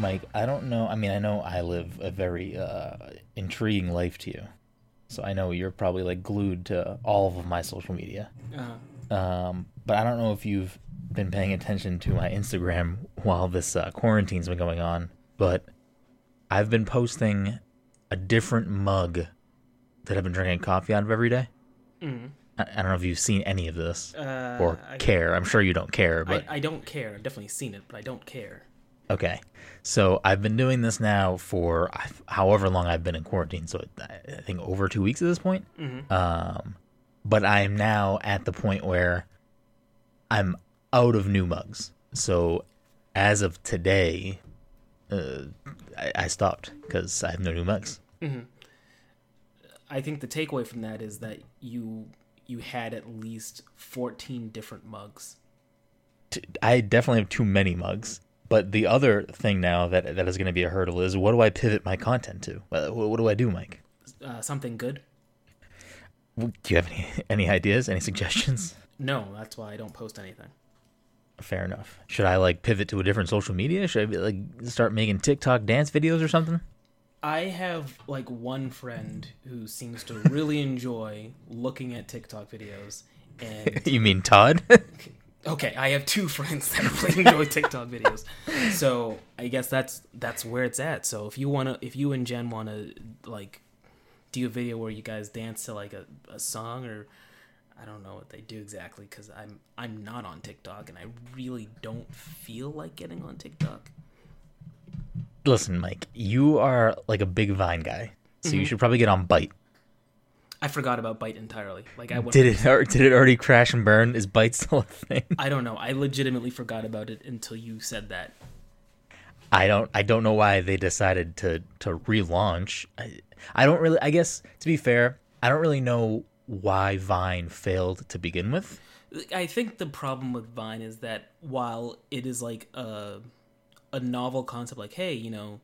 Mike, I don't know. I mean, I know I live a very uh, intriguing life to you, so I know you're probably like glued to all of my social media. Uh, Um, but I don't know if you've been paying attention to my Instagram while this uh, quarantine's been going on, but I've been posting a different mug that I've been drinking coffee out of every day. mm, I, I don't know if you've seen any of this uh, or I, care. I'm sure you don't care, but I, I don't care. I've definitely seen it, but I don't care. Okay. So I've been doing this now for however long I've been in quarantine. So I think over two weeks at this point. Mhm. Um, but I am now at the point where I'm out of new mugs. So as of today, uh, I, I stopped because I have no new mugs. I think the takeaway from that is that you you had at least 14 different mugs. I definitely have too many mugs. But the other thing now that that is going to be a hurdle is what do I pivot my content to? What, what do I do, Mike? Uh, something good? Do you have any any ideas? Any suggestions? No, that's why I don't post anything. Fair enough. Should I like pivot to a different social media? Should I be, like start making TikTok dance videos or something? I have like one friend who seems to really enjoy looking at TikTok videos and you mean Todd? Okay, I have two friends that really enjoy TikTok videos. So I guess that's that's where it's at. So if you wanna, if you and Jen wanna like do a video where you guys dance to like a, a song or I don't know what they do exactly because I'm I'm not on TikTok and I really don't feel like getting on TikTok. Listen, Mike, you are like a big Vine guy, so you mm-hmm. should probably get on Byte. I forgot about Byte entirely. Like I Did it? Or did it already crash and burn? Is Byte still a thing? I don't know. I legitimately forgot about it until you said that. I don't. I don't know why they decided to to relaunch. I, I don't really. I guess to be fair, I don't really know why Vine failed to begin with. I think the problem with Vine is that while it is like a a novel concept, like hey, you know,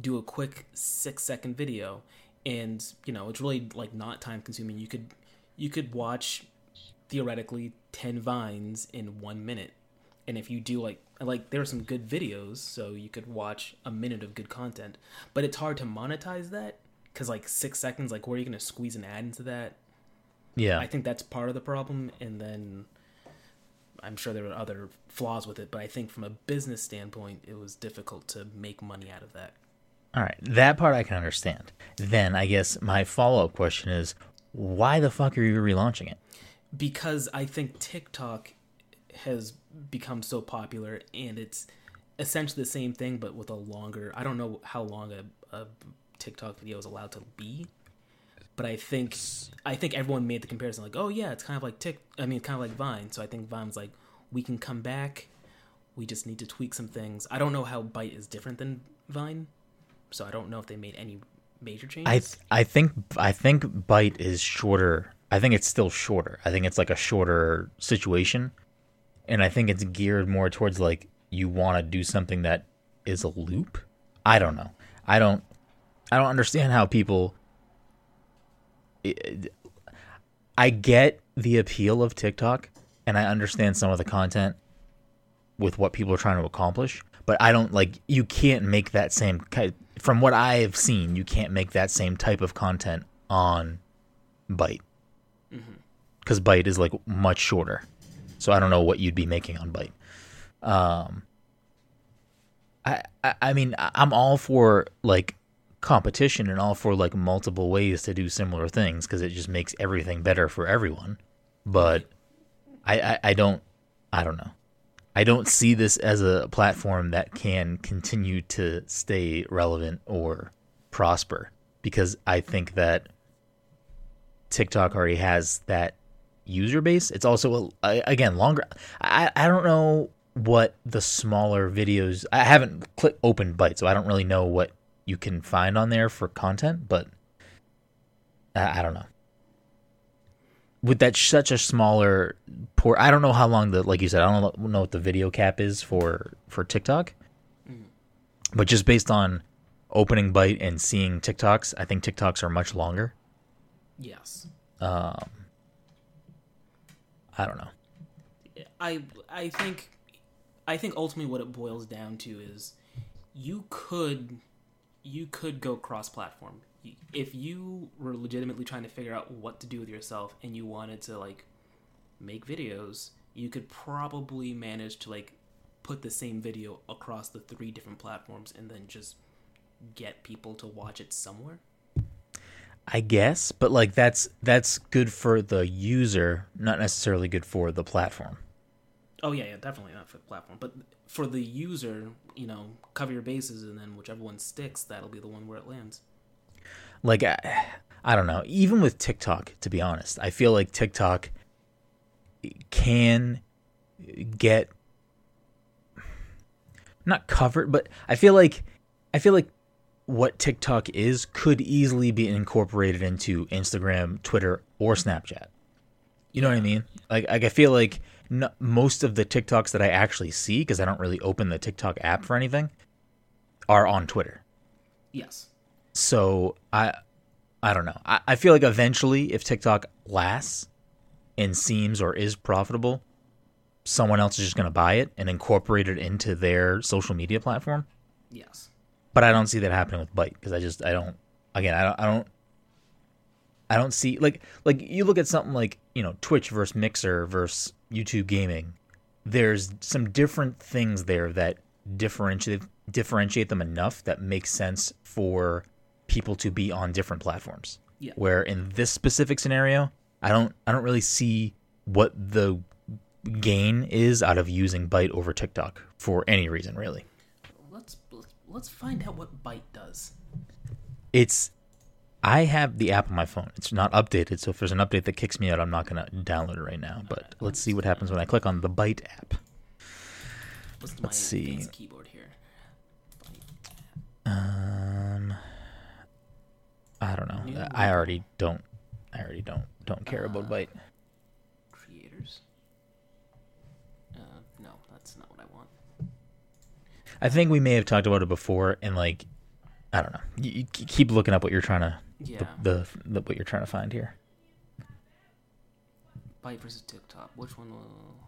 do a quick six second video, and you know, it's really like not time consuming. You could you could watch theoretically ten vines in one minute, and if you do like like there are some good videos, so you could watch a minute of good content, but it's hard to monetize that because like six seconds, like where are you gonna squeeze an ad into that? Yeah. I think that's part of the problem, and then I'm sure there were other flaws with it, but I think from a business standpoint, it was difficult to make money out of that. All right, that part I can understand. Then I guess my follow up question is, why the fuck are you relaunching it? Because I think TikTok has become so popular, and it's essentially the same thing, but with a longer. I don't know how long a, a TikTok video is allowed to be, but I think I think everyone made the comparison like, oh yeah, it's kind of like Tik. I mean, kind of like Vine. So I think Vine's like, we can come back. We just need to tweak some things. I don't know how Byte is different than Vine, so I don't know if they made any major changes. I th- I think I think Byte is shorter. I think it's still shorter. I think it's like a shorter situation, and I think it's geared more towards like you want to do something that is a loop. I don't know. I don't. I don't understand how people. I get the appeal of TikTok, and I understand some of the content with what people are trying to accomplish. But I don't like you can't make that same from what I have seen. You can't make that same type of content on Byte because Byte is like much shorter. So I don't know what you'd be making on Byte. Um, I, I I mean I'm all for like competition and all for like multiple ways to do similar things because it just makes everything better for everyone. But I, I I don't I don't know. I don't see this as a platform that can continue to stay relevant or prosper because I think that TikTok already has that user base. It's also a, again longer. I I don't know what the smaller videos. I haven't click open Byte, so I don't really know what you can find on there for content. But I, I don't know. With that such a smaller port, I don't know how long the like you said. I don't know what the video cap is for for TikTok. But just based on opening Byte and seeing TikToks, I think TikToks are much longer. yes, Um, I don't know. I I think I think ultimately what it boils down to is you could you could go cross platform if you were legitimately trying to figure out what to do with yourself and you wanted to like make videos you could probably manage to like put the same video across the three different platforms and then just get people to watch it somewhere I guess, but like that's that's good for the user, not necessarily good for the platform. Oh yeah, yeah, definitely not for the platform, but for the user, you know, cover your bases, and then whichever one sticks, that'll be the one where it lands. Like I, I don't know. Even with TikTok, to be honest, I feel like TikTok can get not covered, but I feel like I feel like what TikTok is could easily be incorporated into Instagram, Twitter, or Snapchat. You know what I mean? Like, like I feel like most of the TikToks that I actually see, because I don't really open the TikTok app for anything, are on Twitter. Yes. So I, I don't know. I, I feel like eventually, if TikTok lasts and seems or is profitable, someone else is just going to buy it and incorporate it into their social media platform. Yes but I don't see that happening with Byte because I just I don't again I don't I don't I don't see like like you look at something like you know Twitch versus Mixer versus YouTube gaming. There's some different things there that differentiate differentiate them enough that makes sense for people to be on different platforms. Yeah. Where in this specific scenario, I don't I don't really see what the gain is out of using Byte over TikTok for any reason really let's let's find out what Byte does. It's I have the app on my phone. It's not updated, so if there's an update that kicks me out, I'm not gonna download it right now. But right, let's see what happens when I click on the Byte app. What's let's see. Keyboard here. Um, I don't know. New I already don't. I already don't don't care uh, about Byte. Creators. Uh, no, that's not what I want. I think we may have talked about it before, and like, I don't know. You, you keep looking up what you're trying to, yeah. the, the, the, what you're trying to find here. Byte versus TikTok. Which one? Will,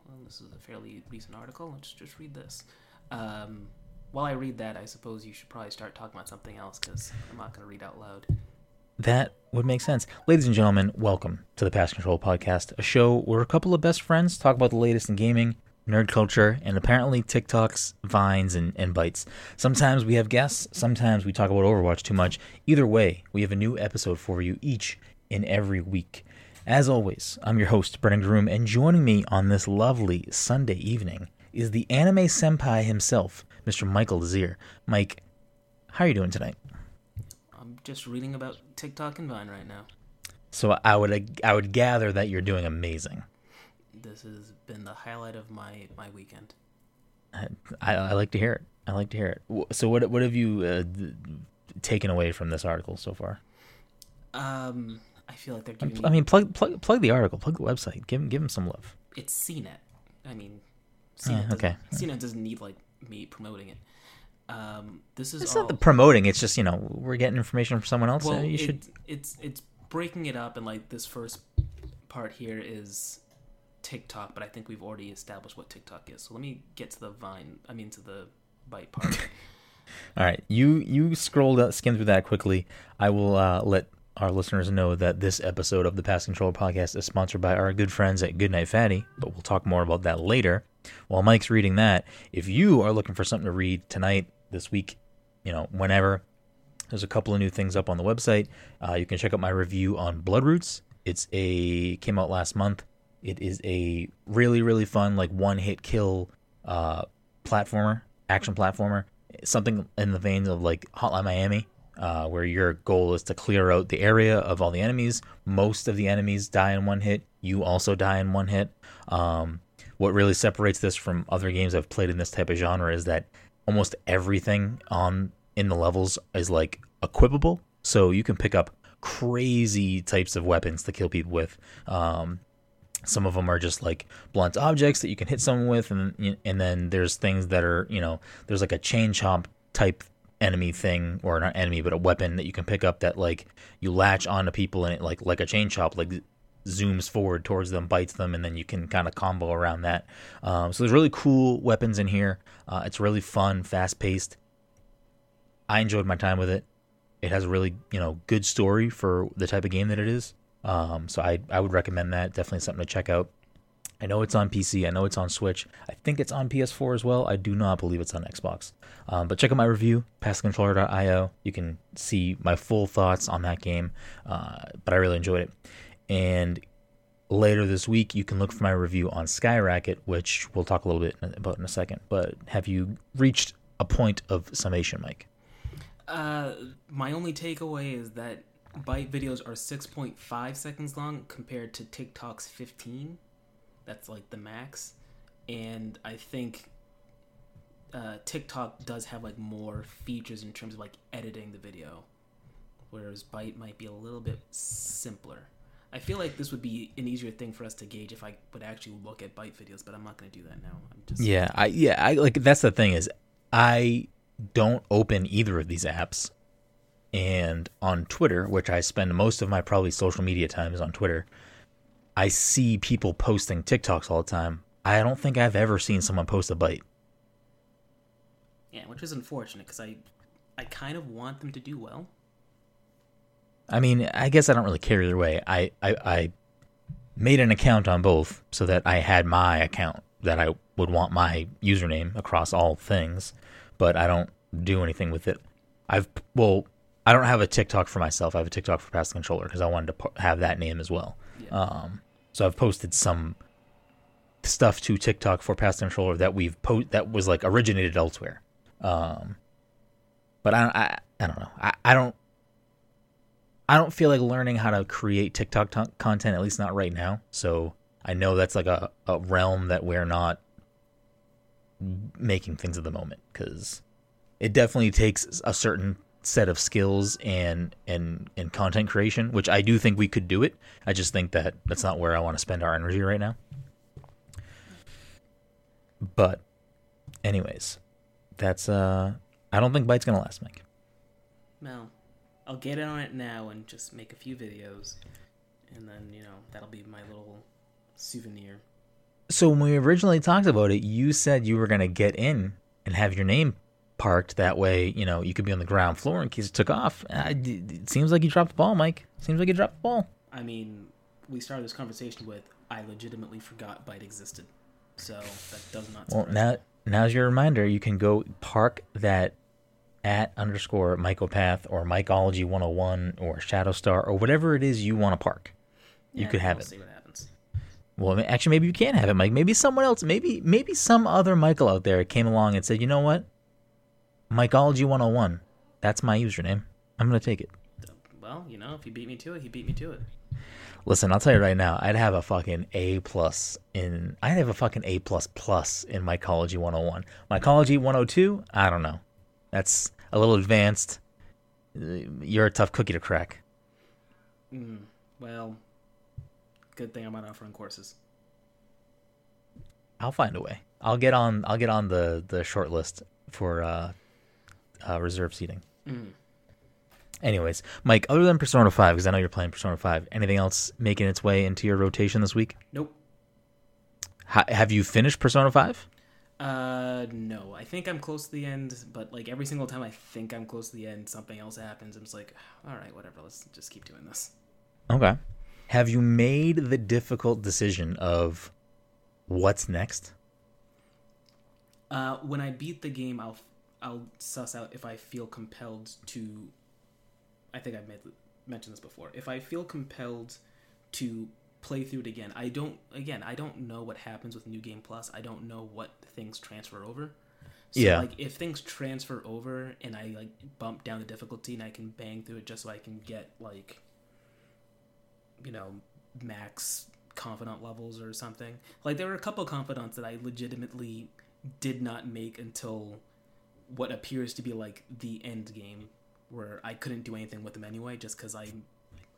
well, this is a fairly recent article. Let's just read this. Um, while I read that, I suppose you should probably start talking about something else because I'm not going to read out loud. That would make sense. Ladies and gentlemen, welcome to the Pass Control Podcast, a show where a couple of best friends talk about the latest in gaming, nerd culture, and apparently TikToks, Vines, and, and Bytes. Sometimes we have guests, sometimes we talk about Overwatch too much. Either way, we have a new episode for you each and every week. As always, I'm your host, Brennan Groom, and joining me on this lovely Sunday evening is the anime senpai himself, Mr. Michael Desir. Mike, how are you doing tonight? Just reading about TikTok and Vine right now. So I would I would gather that you're doing amazing this has been the highlight of my my weekend. I, I like to hear it. I like to hear it. So what what have you uh, taken away from this article so far? Um, I feel like they're giving. I mean, plug plug plug the article, plug the website, give give them some love. It's CNET. I mean, CNET. Uh, okay. CNET doesn't need like me promoting it. Um, this is it's all... not the promoting. It's just you know we're getting information from someone else. Well, you it, should. It's it's breaking it up, and like this first part here is TikTok, but I think we've already established what TikTok is. So let me get to the Vine. I mean, to the Byte part. All right, you you scrolled skim through that quickly. I will uh, let our listeners know that this episode of the Pass Control podcast is sponsored by our good friends at Goodnight Fatty, but we'll talk more about that later. While Mike's reading that, if you are looking for something to read tonight, this week, you know, whenever, there's a couple of new things up on the website. Uh, you can check out my review on Bloodroots. It's a came out last month. It is a really really fun like one hit kill uh, platformer, action platformer, something in the vein of like Hotline Miami, uh, where your goal is to clear out the area of all the enemies. Most of the enemies die in one hit. You also die in one hit. Um, what really separates this from other games I've played in this type of genre is that almost everything on in the levels is like equipable, so you can pick up crazy types of weapons to kill people with. Um, some of them are just like blunt objects that you can hit someone with, and and then there's things that are you know there's like a chain chomp type enemy thing or not enemy but a weapon that you can pick up that like you latch onto people and it like like a chain chomp like zooms forward towards them bites them and then you can kind of combo around that um, so there's really cool weapons in here uh, it's really fun fast paced I enjoyed my time with it. It has a really you know good story for the type of game that it is. Um, so I I would recommend that. Definitely something to check out. I know it's on PC. I know it's on Switch. I think it's on PS4 as well. I do not believe it's on Xbox. Um, but check out my review, passcontroller.io. You can see my full thoughts on that game. Uh, but I really enjoyed it. And later this week, you can look for my review on Skyracket, which we'll talk a little bit about in a second. But have you reached a point of summation, Mike? Uh, my only takeaway is that Byte videos are 6.5 seconds long compared to TikTok's 15. That's like the max. And I think uh, TikTok does have like more features in terms of like editing the video, whereas Byte might be a little bit simpler. I feel like this would be an easier thing for us to gauge if I would actually look at Byte videos, but I'm not going to do that now. I'm just Yeah, I yeah, I like that's the thing is I don't open either of these apps. And on Twitter, which I spend most of my probably social media time is on Twitter, I see people posting TikToks all the time. I don't think I've ever seen someone post a Byte. yeah, which is unfortunate because I I kind of want them to do well. I mean, I guess I don't really care either way. I, I, I made an account on both so that I had my account that I would want my username across all things, but I don't do anything with it. I've well, I don't have a TikTok for myself. I have a TikTok for Pass the Controller because I wanted to po- have that name as well. Yeah. Um, so I've posted some stuff to TikTok for Pass the Controller that we've po- that was like originated elsewhere. Um, but I, I, I don't know. I, I don't I don't feel like learning how to create TikTok t- content, at least not right now. So I know that's like a, a realm that we're not making things at the moment because it definitely takes a certain set of skills and and and content creation, which I do think we could do it. I just think that that's not where I want to spend our energy right now. But, anyways, that's uh, I don't think Byte's gonna last, Mike. Well, I'll get in on it now and just make a few videos, and then you know that'll be my little souvenir. So when we originally talked about it, you said you were gonna get in and have your name parked. That way, you know, you could be on the ground floor in case it took off. Uh, it seems like you dropped the ball, Mike. Seems like you dropped the ball. I mean, we started this conversation with I legitimately forgot Byte existed, so that does not. Well, now me. now's your reminder. You can go park that at underscore Mycopath or Mycology 101 or Shadowstar or whatever it is you want to park. You Yeah, could have we'll it. See what happens. Well, actually, maybe you can't have it, Mike. Maybe someone else, maybe maybe some other Michael out there came along and said, you know what, Mycology 101, that's my username. I'm gonna take it. Well, you know, if he beat me to it, he beat me to it. Listen, I'll tell you right now, I'd have a fucking A plus in. I'd have a fucking A plus plus in Mycology 101. Mycology 102, I don't know. That's a little advanced. You're a tough cookie to crack. Mm, well, good thing I'm not offering courses. I'll find a way. I'll get on. I'll get on the the short list for uh, uh, reserve seating. Mm. Anyways, Mike, other than Persona 5, because I know you're playing Persona 5, anything else making its way into your rotation this week? Nope. Ha- have you finished Persona 5? Uh, no. I think I'm close to the end, but like every single time I think I'm close to the end, something else happens. I'm just like, all right, whatever. Let's just keep doing this. Okay. Have you made the difficult decision of what's next? Uh, when I beat the game, I'll I'll suss out if I feel compelled to. I think I've made, mentioned this before. If I feel compelled to play through it again, I don't. Again, I don't know what happens with New Game Plus. I don't know what things transfer over. So, Yeah. Like if things transfer over and I like bump down the difficulty and I can bang through it just so I can get like, you know, max confidant levels or something. Like there were a couple confidants that I legitimately did not make until what appears to be like the end game where I couldn't do anything with them anyway just cuz I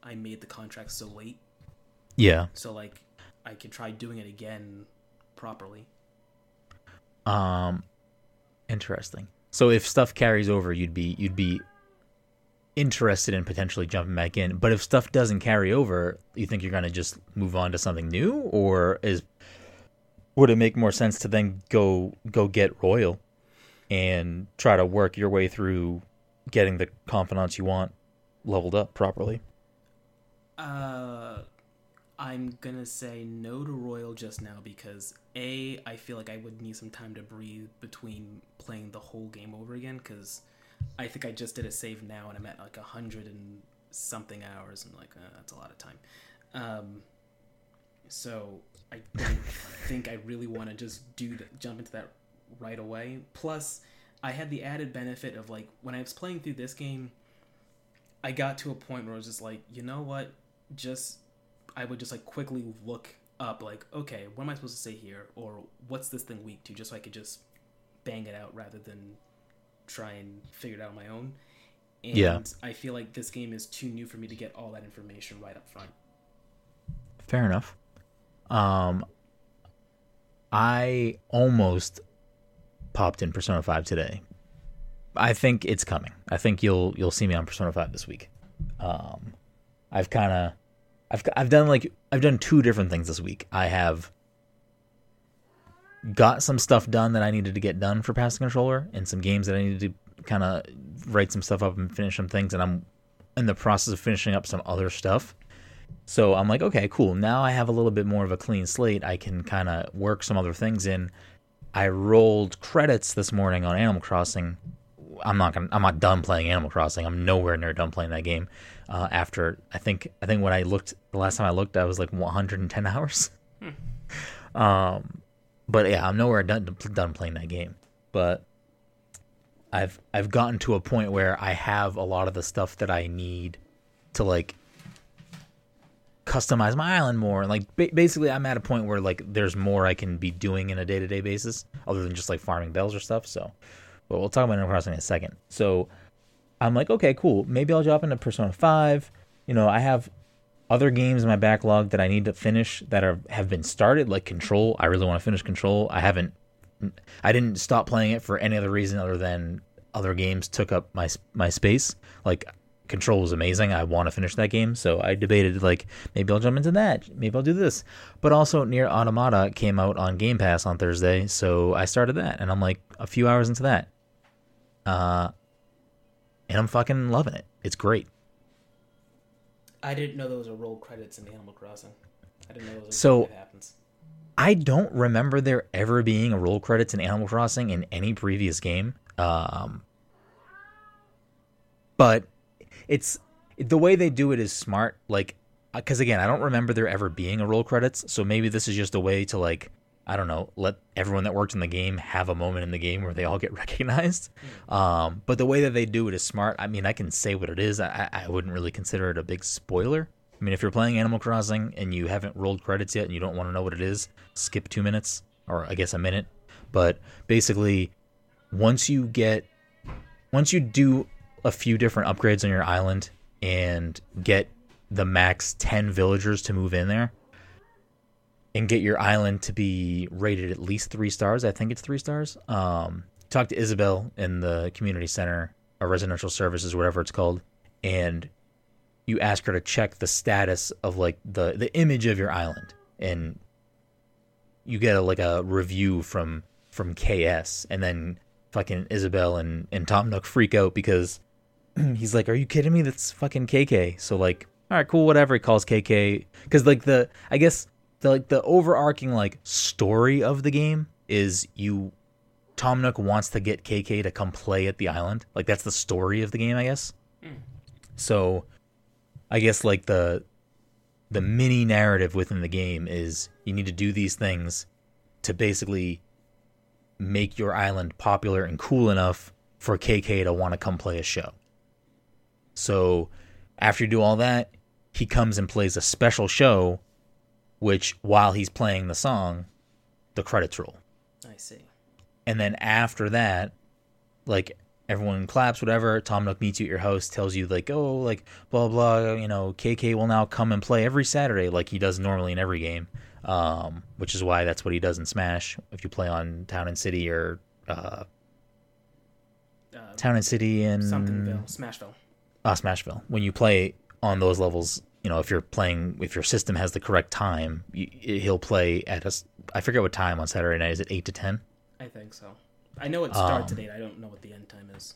I made the contract so late. Yeah. So like I could try doing it again properly. Um interesting. So if stuff carries over, you'd be you'd be interested in potentially jumping back in. But if stuff doesn't carry over, you think you're going to just move on to something new or is would it make more sense to then go go get Royal and try to work your way through getting the confidants you want leveled up properly? Uh, I'm gonna say no to Royal just now because a I feel like I would need some time to breathe between playing the whole game over again because I think I just did a save now and I'm at like a hundred and something hours and like uh, that's a lot of time. Um, so I don't think I really want to just do the, jump into that right away. Plus, I had the added benefit of like when I was playing through this game, I got to a point where I was just like, you know what, just I would just like quickly look up like, okay, what am I supposed to say here, or what's this thing weak to, just so I could just bang it out rather than try and figure it out on my own. And Yeah. I feel like this game is too new for me to get all that information right up front. Fair enough. Um, I almost popped in Persona Five today. I think it's coming. I think you'll you'll see me on Persona Five this week. Um, I've kind of, I've I've done like I've done two different things this week. I have got some stuff done that I needed to get done for Pass Controller, and some games that I needed to kind of write some stuff up and finish some things, and I'm in the process of finishing up some other stuff. So I'm like, okay, cool. Now I have a little bit more of a clean slate. I can kind of work some other things in. I rolled credits this morning on Animal Crossing. I'm not gonna. I'm not done playing Animal Crossing. I'm nowhere near done playing that game. Uh, after I think I think when I looked the last time I looked, I was like 110 hours. um, but yeah, I'm nowhere done done playing that game. But I've I've gotten to a point where I have a lot of the stuff that I need to like customize my island more and like ba- basically i'm at a point where like there's more i can be doing in a day-to-day basis other than just like farming bells or stuff so but we'll talk about animal crossing in a second. So i'm like okay cool. Maybe i'll drop into persona 5 you know i have other games in my backlog that i need to finish that are have been started like control. I really want to finish control. I haven't i didn't stop playing it for any other reason other than other games took up my my space. Like Control was amazing. I want to finish that game, so I debated like maybe I'll jump into that, maybe I'll do this. But also, NieR Automata came out on Game Pass on Thursday, so I started that, and I'm like a few hours into that, uh, and I'm fucking loving it. It's great. I didn't know there was a roll credits in Animal Crossing. I didn't know there was a So- thing that happens. I don't remember there ever being a roll credits in Animal Crossing in any previous game. Um, but it's the way they do it is smart. Like, because again, I don't remember there ever being a roll credits. So maybe this is just a way to like, I don't know, let everyone that worked in the game have a moment in the game where they all get recognized. Um, but the way that they do it is smart. I mean, I can say what it is. I, I wouldn't really consider it a big spoiler. I mean, if you're playing Animal Crossing and you haven't rolled credits yet and you don't want to know what it is, skip two minutes or I guess a minute. But basically, once you get, once you do a few different upgrades on your island and get the max 10 villagers to move in there and get your island to be rated at least three stars. I think it's three stars. Um, talk to Isabelle in the community center or residential services, whatever it's called, and you ask her to check the status of like the the image of your island, and you get a, like a review from from KK, and then fucking Isabelle and and Tom Nook freak out because he's like, "Are you kidding me? That's fucking KK." So like, all right, cool, whatever. He calls KK because like the I guess the like the overarching like story of the game is you Tom Nook wants to get KK to come play at the island. Like that's the story of the game, I guess. So I guess like the the mini narrative within the game is you need to do these things to basically make your island popular and cool enough for KK to want to come play a show. So after you do all that, he comes and plays a special show which while he's playing the song, the credits roll. I see. And then after that, like everyone claps, whatever. Tom Nook meets you at your house, tells you like, oh, like blah blah. You know, KK will now come and play every Saturday, like he does normally in every game. Um, which is why that's what he does in Smash. If you play on Town and City or uh, Uh, Town and City and Somethingville, Smashville. uh, Smashville. When you play on those levels, you know, if you're playing, if your system has the correct time, you, he'll play at a. s- I forget what time on Saturday night. Is it eight to ten? I think so. I know it starts Um, at eight. I don't know what the end time is.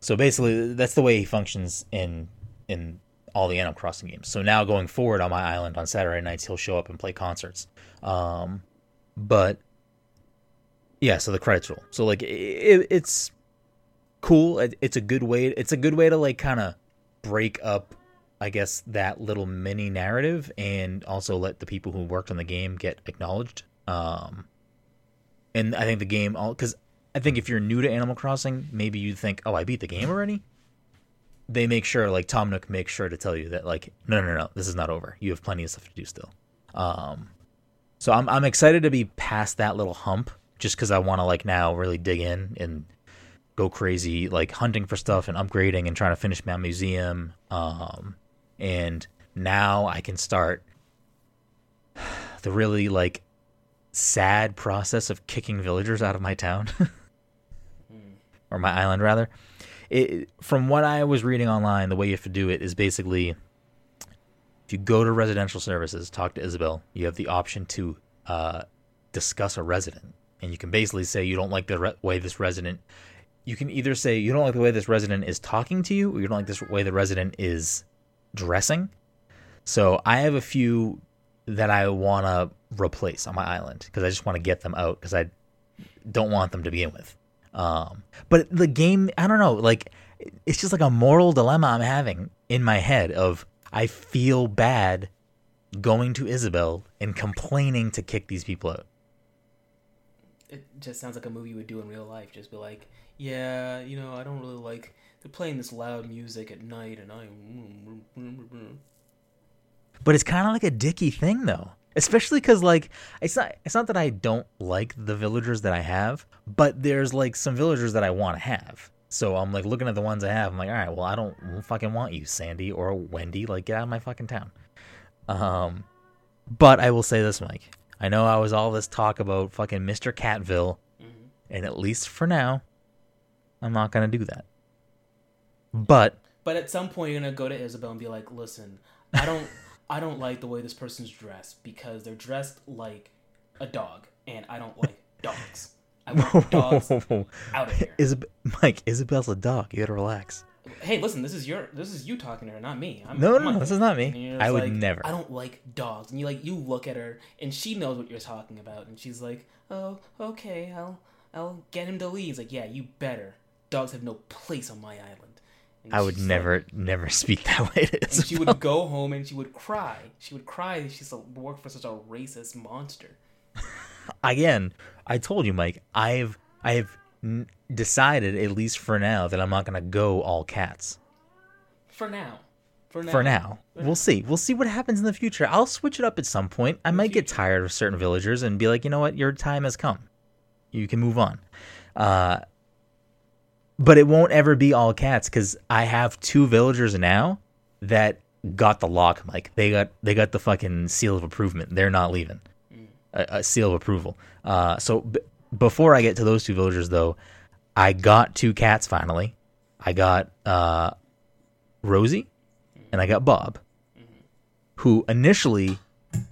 So basically, that's the way he functions in in all the Animal Crossing games. So now going forward on my island on Saturday nights, he'll show up and play concerts. Um, but yeah, so the credits roll. So like it, it's cool. It, it's a good way. It's a good way to like kind of break up, I guess, that little mini narrative, and also let the people who worked on the game get acknowledged. Um, and I think the game because I think if you're new to Animal Crossing, maybe you think, oh, I beat the game already. They make sure, like Tom Nook makes sure to tell you that, like, no, no, no, this is not over. You have plenty of stuff to do still. Um, so I'm I'm excited to be past that little hump, just because I want to like now really dig in and go crazy, like hunting for stuff and upgrading and trying to finish my museum. Um, and now I can start the really like sad process of kicking villagers out of my town or my island rather. It, from what I was reading online, the way you have to do it is basically if you go to residential services, talk to Isabelle, you have the option to uh, discuss a resident, and you can basically say you don't like the re- way this resident. You can either say you don't like the way this resident is talking to you, or you don't like this way the resident is dressing. So I have a few that I want to replace on my island because I just want to get them out because I don't want them to begin with. Um, but the game, I don't know, like it's just like a moral dilemma I'm having in my head of I feel bad going to Isabelle and complaining to kick these people out. It just sounds like a movie you would do in real life. Just be like, yeah, you know, I don't really like they're playing this loud music at night, and I. But it's kind of like a dicky thing, though. Especially because, like, it's not it's not that I don't like the villagers that I have, but there's like some villagers that I want to have. So I'm like looking at the ones I have. I'm like, all right, well, I don't fucking want you, Sandy or Wendy. Like, get out of my fucking town. Um, but I will say this, Mike. I know I was all this talk about fucking Mr. Catville, mm-hmm. and at least for now, I'm not gonna do that. But but at some point, you're gonna go to Isabelle and be like, listen, I don't. I don't like the way this person's dressed because they're dressed like a dog, and I don't like dogs. I want dogs out of here. Isab- Mike, Isabelle's a dog. You gotta relax. Hey, listen, this is your this is you talking to her, not me. I'm, no, I'm no, no, this is not me. I would like, never. I don't like dogs, and you like you look at her, and she knows what you're talking about, and she's like, "Oh, okay, I'll I'll get him to leave." It's like, "Yeah, you better. Dogs have no place on my island." I would never, like, never speak that way to Isabelle. she would go home and she would cry. She would cry. That she's worked for such a racist monster. Again, I told you, Mike. I've I've decided, at least for now, that I'm not gonna go all cats. For now. For now. For now. We'll see. We'll see what happens in the future. I'll switch it up at some point. I might get tired of certain villagers and be like, you know what, your time has come. You can move on. Uh, but it won't ever be all cats because I have two villagers now that got the lock, Mike. They got they got the fucking seal of approval. They're not leaving. Mm. A, a, seal of approval. Uh, so b- before I get to those two villagers, though, I got two cats finally. I got uh, Rosie and I got Bob, mm-hmm. who initially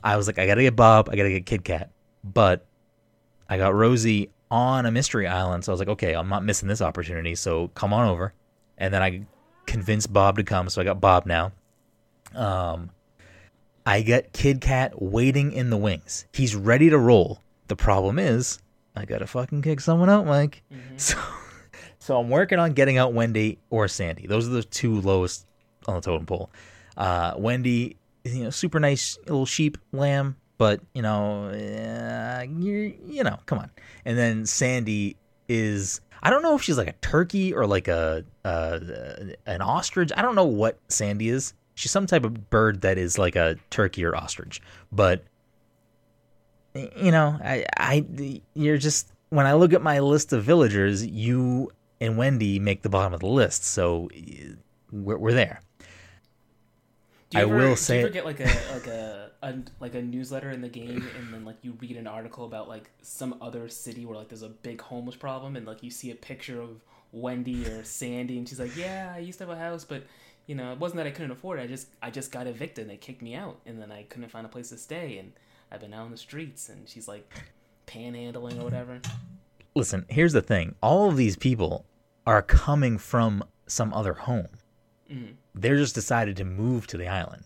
I was like, I gotta get Bob, I gotta get Kid Cat, but I got Rosie on a mystery island. So I was like, okay, I'm not missing this opportunity. So come on over. And then I convinced Bob to come. So I got Bob now. Um, I got Kid Cat waiting in the wings. He's ready to roll. The problem is, I gotta fucking kick someone out, Mike. Mm-hmm. So, so I'm working on getting out Wendy or Sandy. Those are the two lowest on the totem pole. Uh, Wendy, you know, super nice little sheep lamb but you know, uh, you you know, come on. And then Sandy is I don't know if she's like a turkey or like a uh, an ostrich. I don't know what Sandy is. She's some type of bird that is like a turkey or ostrich. But you know, I I you're just when I look at my list of villagers, you and Wendy make the bottom of the list. So we're, we're there. I ever, will say, do you ever get like a like a a like a newsletter in the game and then like you read an article about like some other city where like there's a big homeless problem and like you see a picture of Wendy or Sandy and she's like, "Yeah, I used to have a house, but you know, it wasn't that I couldn't afford it. I just I just got evicted and they kicked me out and then I couldn't find a place to stay and I've been out on the streets." And she's like panhandling or whatever. Listen, here's the thing. All of these people are coming from some other home. Mhm. They're just decided to move to the island.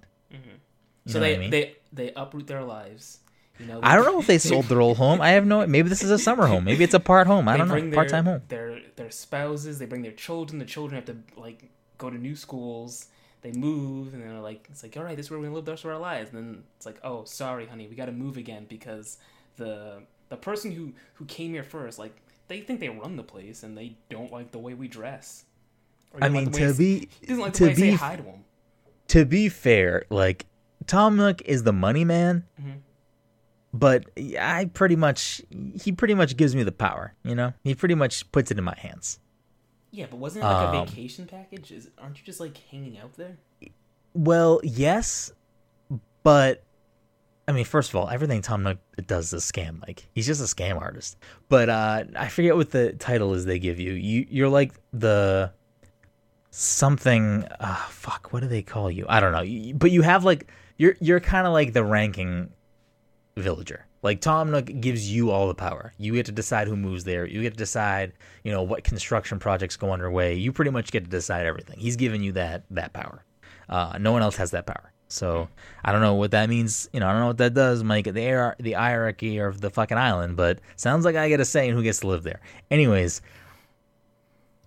You so they I mean? they they uproot their lives. You know, I don't know if they sold their old home. I have no. Maybe this is a summer home. Maybe it's a part home. I don't know. Part time home. Their their spouses, they bring their children. The children have to like go to new schools. They move, and then they're like, it's like, all right, this is where we're gonna live the rest of our lives. And then it's like, oh, sorry, honey, we got to move again because the the person who who came here first, like, they think they run the place, and they don't like the way we dress. I don't like mean, to be like the to way I say be to to be fair, like Tom Nook is the money man, Mhm. but I pretty much he pretty much gives me the power. You know, he pretty much puts it in my hands. Yeah, but wasn't it like a Um, vacation package? Is aren't you just like hanging out there? Well, yes, but I mean, first of all, everything Tom Nook does is a scam. Like he's just a scam artist. But uh, I forget what the title is they give you. You you're like the something. Uh, fuck, what do they call you? I don't know. But you have like you're you're kind of like the ranking villager. Like Tom Nook gives you all the power. You get to decide who moves there. You get to decide, you know, what construction projects go underway. You pretty much get to decide everything. He's giving you that that power. Uh, no one else has that power. So I don't know what that means. You know, I don't know what that does, Mike. The hier- the hierarchy of the fucking island, but sounds like I get a say in who gets to live there. Anyways,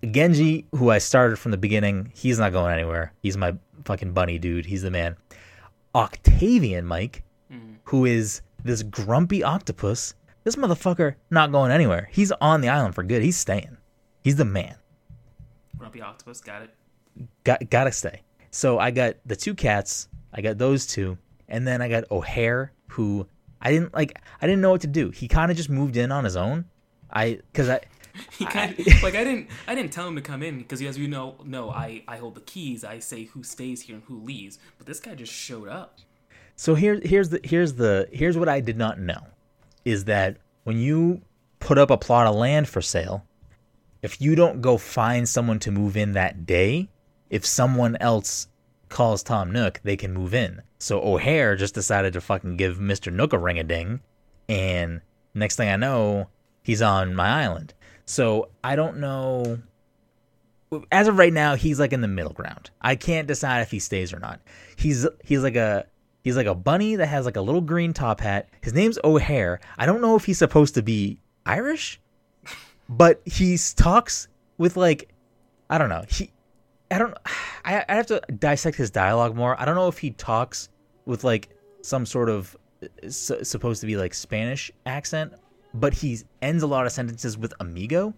Genji, who I started from the beginning, he's not going anywhere. He's my fucking bunny dude. He's the man. Octavian, Mike, hmm. who is this grumpy octopus. This motherfucker not going anywhere. He's on the island for good. He's staying. He's the man. Grumpy octopus, got it. Got gotta stay. So I got the two cats. I got those two, and then I got O'Hare, who I didn't like. I didn't know what to do. He kind of just moved in on his own. I because I He kind of, like I didn't I didn't tell him to come in because as you know no I I hold the keys I say who stays here and who leaves but this guy just showed up So here, here's the here's the here's what I did not know, is that when you put up a plot of land for sale, if you don't go find someone to move in that day, if someone else calls Tom Nook, they can move in. So O'Hare just decided to fucking give Mister Nook a ring a ding, and next thing I know, he's on my island. So I don't know as of right now, he's like in the middle ground. I can't decide if he stays or not. He's he's like a he's like a bunny that has like a little green top hat. His name's O'Hare. I don't know if he's supposed to be Irish, but he talks with like I don't know. He I don't I I have to dissect his dialogue more. I don't know if he talks with like some sort of uh, s- supposed to be like Spanish accent, but he ends a lot of sentences with amigo.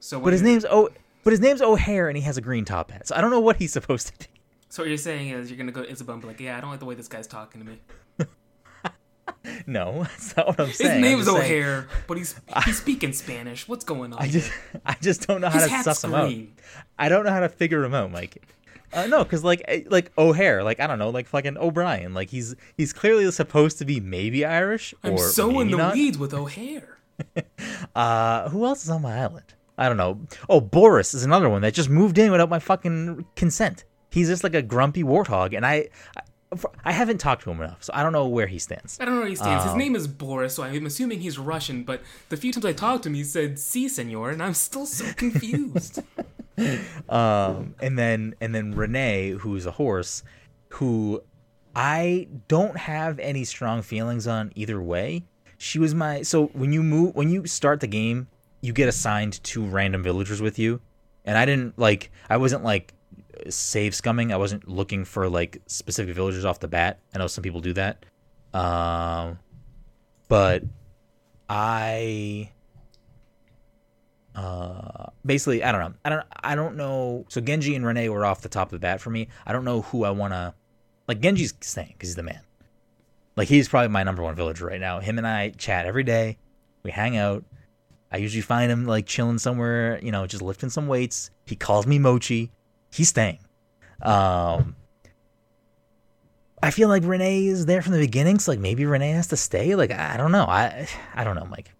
so But his name's O. But his name's O'Hare, and he has a green top hat. So I don't know what he's supposed to be. so what you're saying is you're gonna go to Isabelle and be like yeah I don't like the way this guy's talking to me No, that's not what I'm saying. His name's just saying- O'Hare but he's he's speaking Spanish what's going on I just, I just don't know how his to hat's suss him out. green I don't know how to figure him out, Mike. Uh, no, because like, eh, like O'Hare, like I don't know, like fucking O'Brien, like he's he's clearly supposed to be maybe Irish or I'm so in the not. weeds with O'Hare Uh, who else is on my island? I don't know. Oh, Boris is another one that just moved in without my fucking consent. He's just like a grumpy warthog, and I, I, I haven't talked to him enough, so I don't know where he stands. I don't know where he stands Um, his name is Boris so I'm assuming he's Russian but the few times I talked to him he said si senor and I'm still so confused Um, and then and then Reneigh, who's a horse, who I don't have any strong feelings on either way. She was my so when you move when you start the game, you get assigned two random villagers with you, and I didn't like I wasn't like save scumming. I wasn't looking for like specific villagers off the bat. I know some people do that, um, but I uh basically i don't know. I don't i don't know. So genji and reneigh were off the top of the bat for me. I don't know who i want to like genji's staying because he's the man. Like he's probably my number one villager right now. Him and i chat every day. We hang out. I usually find him like chilling somewhere you know just lifting some weights. He calls me mochi he's staying. Um i feel like reneigh is there from the beginning so like maybe reneigh has to stay. Like i, don't know. I i don't know mike.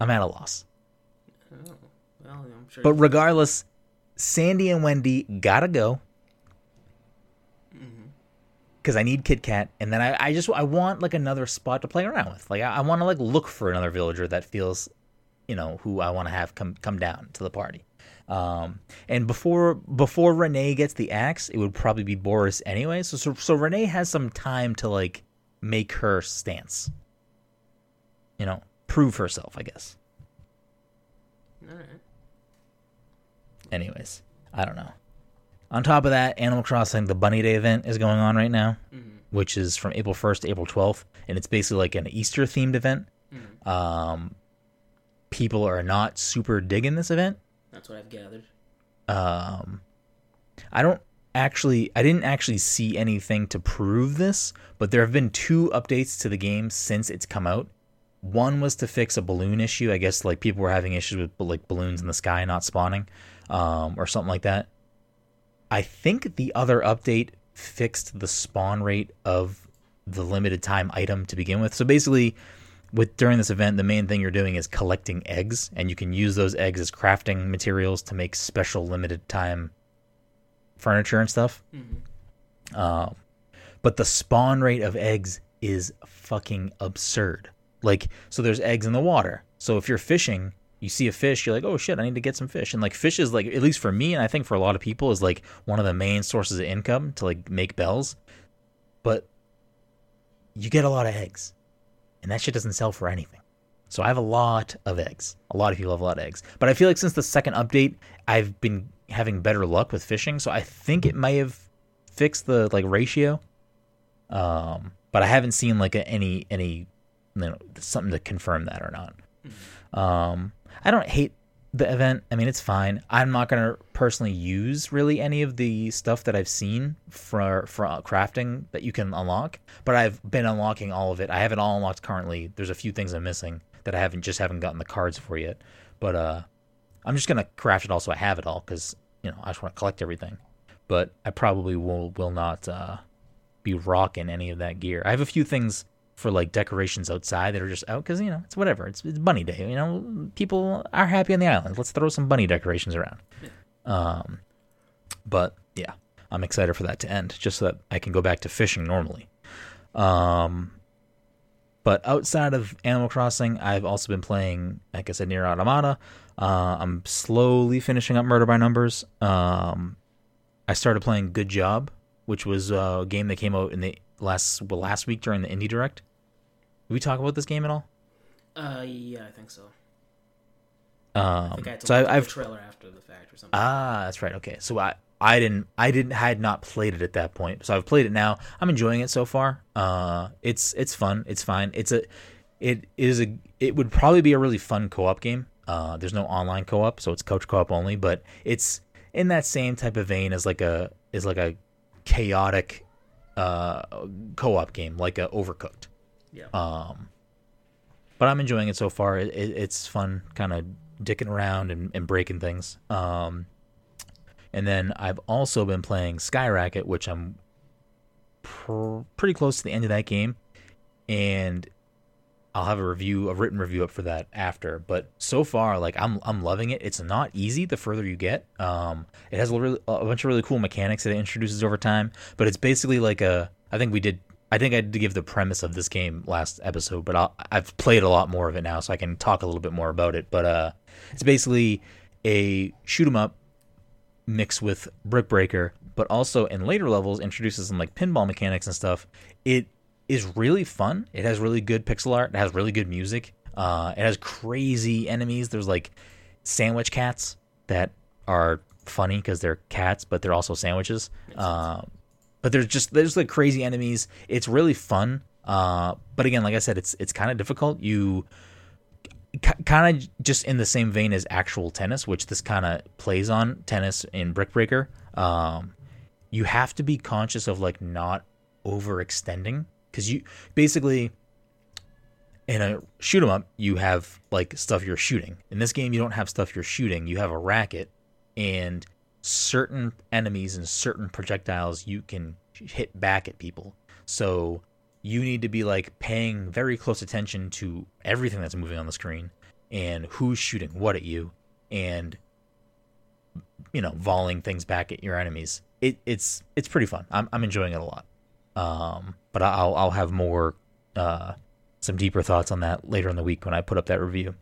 I'm at a loss. Oh, well I'm sure But regardless, Sandy and Wendy gotta go. Because I need Kid Cat, and then I, I just I want like another spot to play around with. Like I, I want to like look for another villager that feels, you know, who I want to have come come down to the party. Um, and before before Reneigh gets the axe, it would probably be Boris anyway. So so, so Reneigh has some time to like make her stance. You know, prove herself, I guess. All right. Anyways, I don't know. On top of that, Animal Crossing, the Bunny Day event is going on right now, which is from April 1st to April 12th, and it's basically like an Easter themed event. Um, people are not super digging this event. That's what I've gathered. Um, I don't actually, I didn't actually see anything to prove this, but there have been two updates to the game since it's come out. One was to fix a balloon issue. I guess like people were having issues with like balloons in the sky not spawning, um, or something like that. I think the other update fixed the spawn rate of the limited time item to begin with. So basically, with during this event, the main thing you're doing is collecting eggs, and you can use those eggs as crafting materials to make special limited time furniture and stuff. Um, but the spawn rate of eggs is fucking absurd. Like, so there's eggs in the water. So if you're fishing, you see a fish, you're like, oh shit, I need to get some fish. And like, fish is like, at least for me, and I think for a lot of people, is like one of the main sources of income to like make bells. But you get a lot of eggs, and that shit doesn't sell for anything. So I have a lot of eggs. A lot of people have a lot of eggs. But I feel like since the second update, I've been having better luck with fishing. So I think it may have fixed the like ratio. Um, but I haven't seen like a, any any you know something to confirm that or not. Um, I don't hate the event. I mean, it's fine. I'm not gonna personally use really any of the stuff that I've seen for for uh, crafting that you can unlock, but I've been unlocking all of it. I have it all unlocked currently. There's a few things I'm missing that I haven't just haven't gotten the cards for yet. But uh, I'm just gonna craft it all so I have it all because you know I just want to collect everything. But I probably will will not uh, be rocking any of that gear. I have a few things for like decorations outside that are just out because you know it's whatever. It's, it's bunny day. You know, people are happy on the island. Let's throw some bunny decorations around. Um, but yeah, I'm excited for that to end, just so that I can go back to fishing normally. Um, but outside of Animal Crossing, I've also been playing, like I said, NieR Automata. Uh, I'm slowly finishing up Murder by Numbers. Um, I started playing Good Job, which was a game that came out in the last well, last week during the Indie Direct. Did we talk about this game at all? Uh, yeah, I think so. Um, I think I so I, I've the trailer after the fact or something. Ah, that's right. Okay, so I I didn't I didn't had not played it at that point. So I've played it now. I'm enjoying it so far. Uh, it's it's fun. It's fine. It's a it is a it would probably be a really fun co-op game. Uh, there's no online co-op, so it's couch co-op only. But it's in that same type of vein as like a is like a chaotic uh co-op game, like a Overcooked. yeah. Um, but I'm enjoying it so far. It, it, it's fun, kind of dicking around and, and breaking things. Um, and then I've also been playing Sky Racket, which I'm pr- pretty close to the end of that game, and I'll have a review, a written review up for that after. But so far, like I'm, I'm loving it. It's not easy the further you get. Um, it has a, really, a bunch of really cool mechanics that it introduces over time. But it's basically like a. I think we did. I think I did give the premise of this game last episode, but I'll, I've played a lot more of it now, so I can talk a little bit more about it. But uh, it's basically a shoot 'em up mixed with Brick Breaker, but also in later levels introduces some like pinball mechanics and stuff. It is really fun. It has really good pixel art. It has really good music. Uh, it has crazy enemies. There's like sandwich cats that are funny because they're cats, but they're also sandwiches. Uh, but there's just there's like crazy enemies. It's really fun. Uh, but again, like I said, it's it's kind of difficult. You kind of just in the same vein as actual tennis, which this kind of plays on tennis in Brick Breaker. Um, you have to be conscious of like not overextending because you basically in a shoot 'em up you have like stuff you're shooting. In this game, you don't have stuff you're shooting. You have a racket and certain enemies and certain projectiles you can hit back at people. So you need to be like paying very close attention to everything that's moving on the screen and who's shooting what at you and you know volleying things back at your enemies. It, it's it's pretty fun. I'm, I'm enjoying it a lot. Um, but I'll I'll have more uh, some deeper thoughts on that later in the week when I put up that review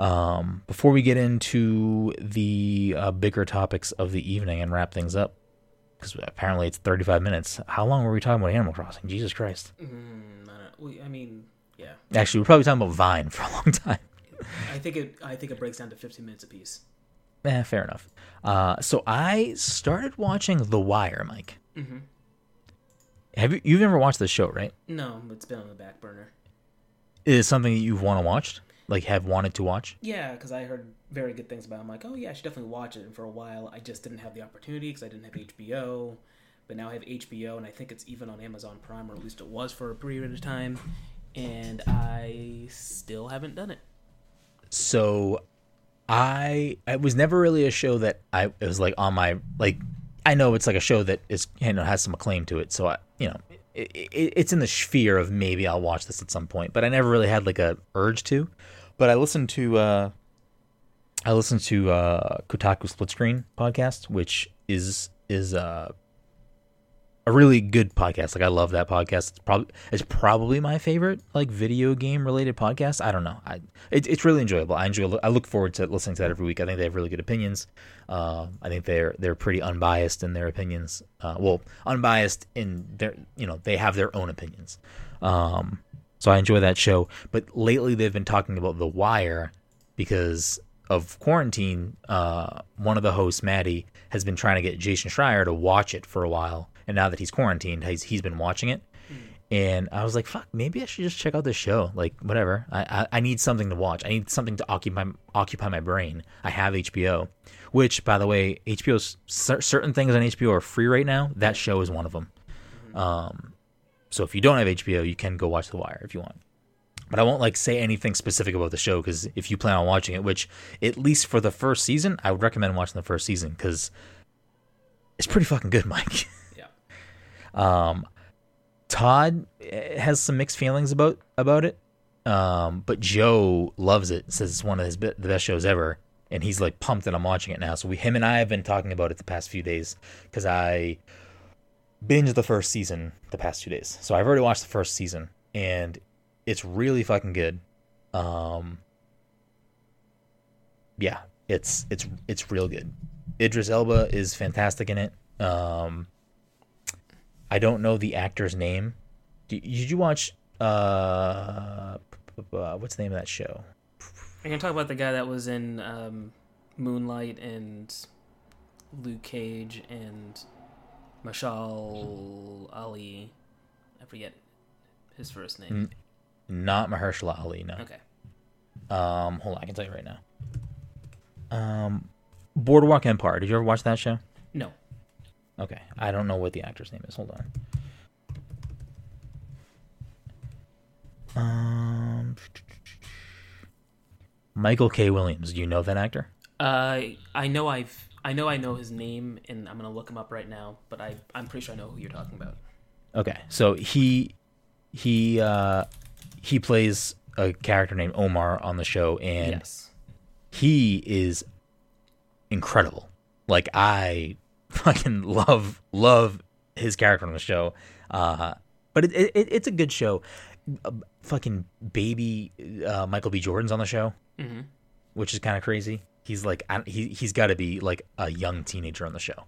Um, before we get into the uh, bigger topics of the evening and wrap things up, because apparently it's 35 minutes. How long were we talking about Animal Crossing? Jesus Christ. Mm, I, I mean, yeah. Actually, we're probably talking about Vine for a long time. I think it. I think it breaks down to 15 minutes apiece. Eh, fair enough. Uh, so I started watching The Wire, Mike. Mm-hmm. Have you you've never watched this show, right? No, it's been on the back burner. Is it something that you've want to watch? Like have wanted to watch? Yeah, because I heard very good things about. it. I'm like, oh yeah, I should definitely watch it. And for a while, I just didn't have the opportunity because I didn't have HBO. But now I have HBO, and I think it's even on Amazon Prime, or at least it was for a period of time. And I still haven't done it. So I it was never really a show that I it was like on my like I know it's like a show that is you know has some acclaim to it. So I you know it, it, it's in the sphere of maybe I'll watch this at some point, but I never really had like a urge to. But I listened to uh I listened to uh Kotaku Split Screen podcast, which is is uh a really good podcast. Like I love that podcast. It's probably it's probably my favorite like video game related podcast. I don't know. I it, it's really enjoyable. I enjoy. I look forward to listening to that every week. I think they have really good opinions. Uh, I think they're they're pretty unbiased in their opinions. Uh, well, unbiased in their you know they have their own opinions. Um, so I enjoy that show. But lately they've been talking about The Wire because of quarantine. Uh, one of the hosts, Maddie, has been trying to get Jason Schreier to watch it for a while, and now that he's quarantined, he's he's been watching it. And I was like, "Fuck, maybe I should just check out this show. Like, whatever. I, I I need something to watch. I need something to occupy occupy my brain. I have HBO, which, by the way, HBO's cer- certain things on HBO are free right now. That show is one of them. Um, so if you don't have HBO, you can go watch The Wire if you want. But I won't like say anything specific about the show because if you plan on watching it, which at least for the first season, I would recommend watching the first season because it's pretty fucking good, Mike. Yeah. Um, Todd eh, has some mixed feelings about about it, um, but Joe loves it. Says it's one of his be- the best shows ever, and he's like pumped that I'm watching it now. So we, him and I have been talking about it the past few days because I binged the first season the past two days. So I've already watched the first season, and it's really fucking good. Um, yeah, it's it's it's real good. Idris Elba is fantastic in it. Um, I don't know the actor's name. Did, did you watch uh, uh, what's the name of that show? I'm gonna talk about the guy that was in um, Moonlight and Luke Cage and Mashal Ali. I forget his first name. Not Mahershala Ali. No. Okay. Um, hold on, I can tell you right now. Um, Boardwalk Empire. Did you ever watch that show? No. Okay, I don't know what the actor's name is. Hold on. Um, Michael K. Williams. Do you know that actor? Uh, I know I've I know I know his name, and I'm gonna look him up right now. But I I'm pretty sure I know who you're talking about. Okay, so he he uh he plays a character named Omar on the show, and yes. he is incredible. Like I fucking love love his character on the show. Uh, but it, it it's a good show. Uh, fucking baby uh, Michael B. Jordan's on the show, hmm which is kind of crazy. He's like I, he he's got to be like a young teenager on the show.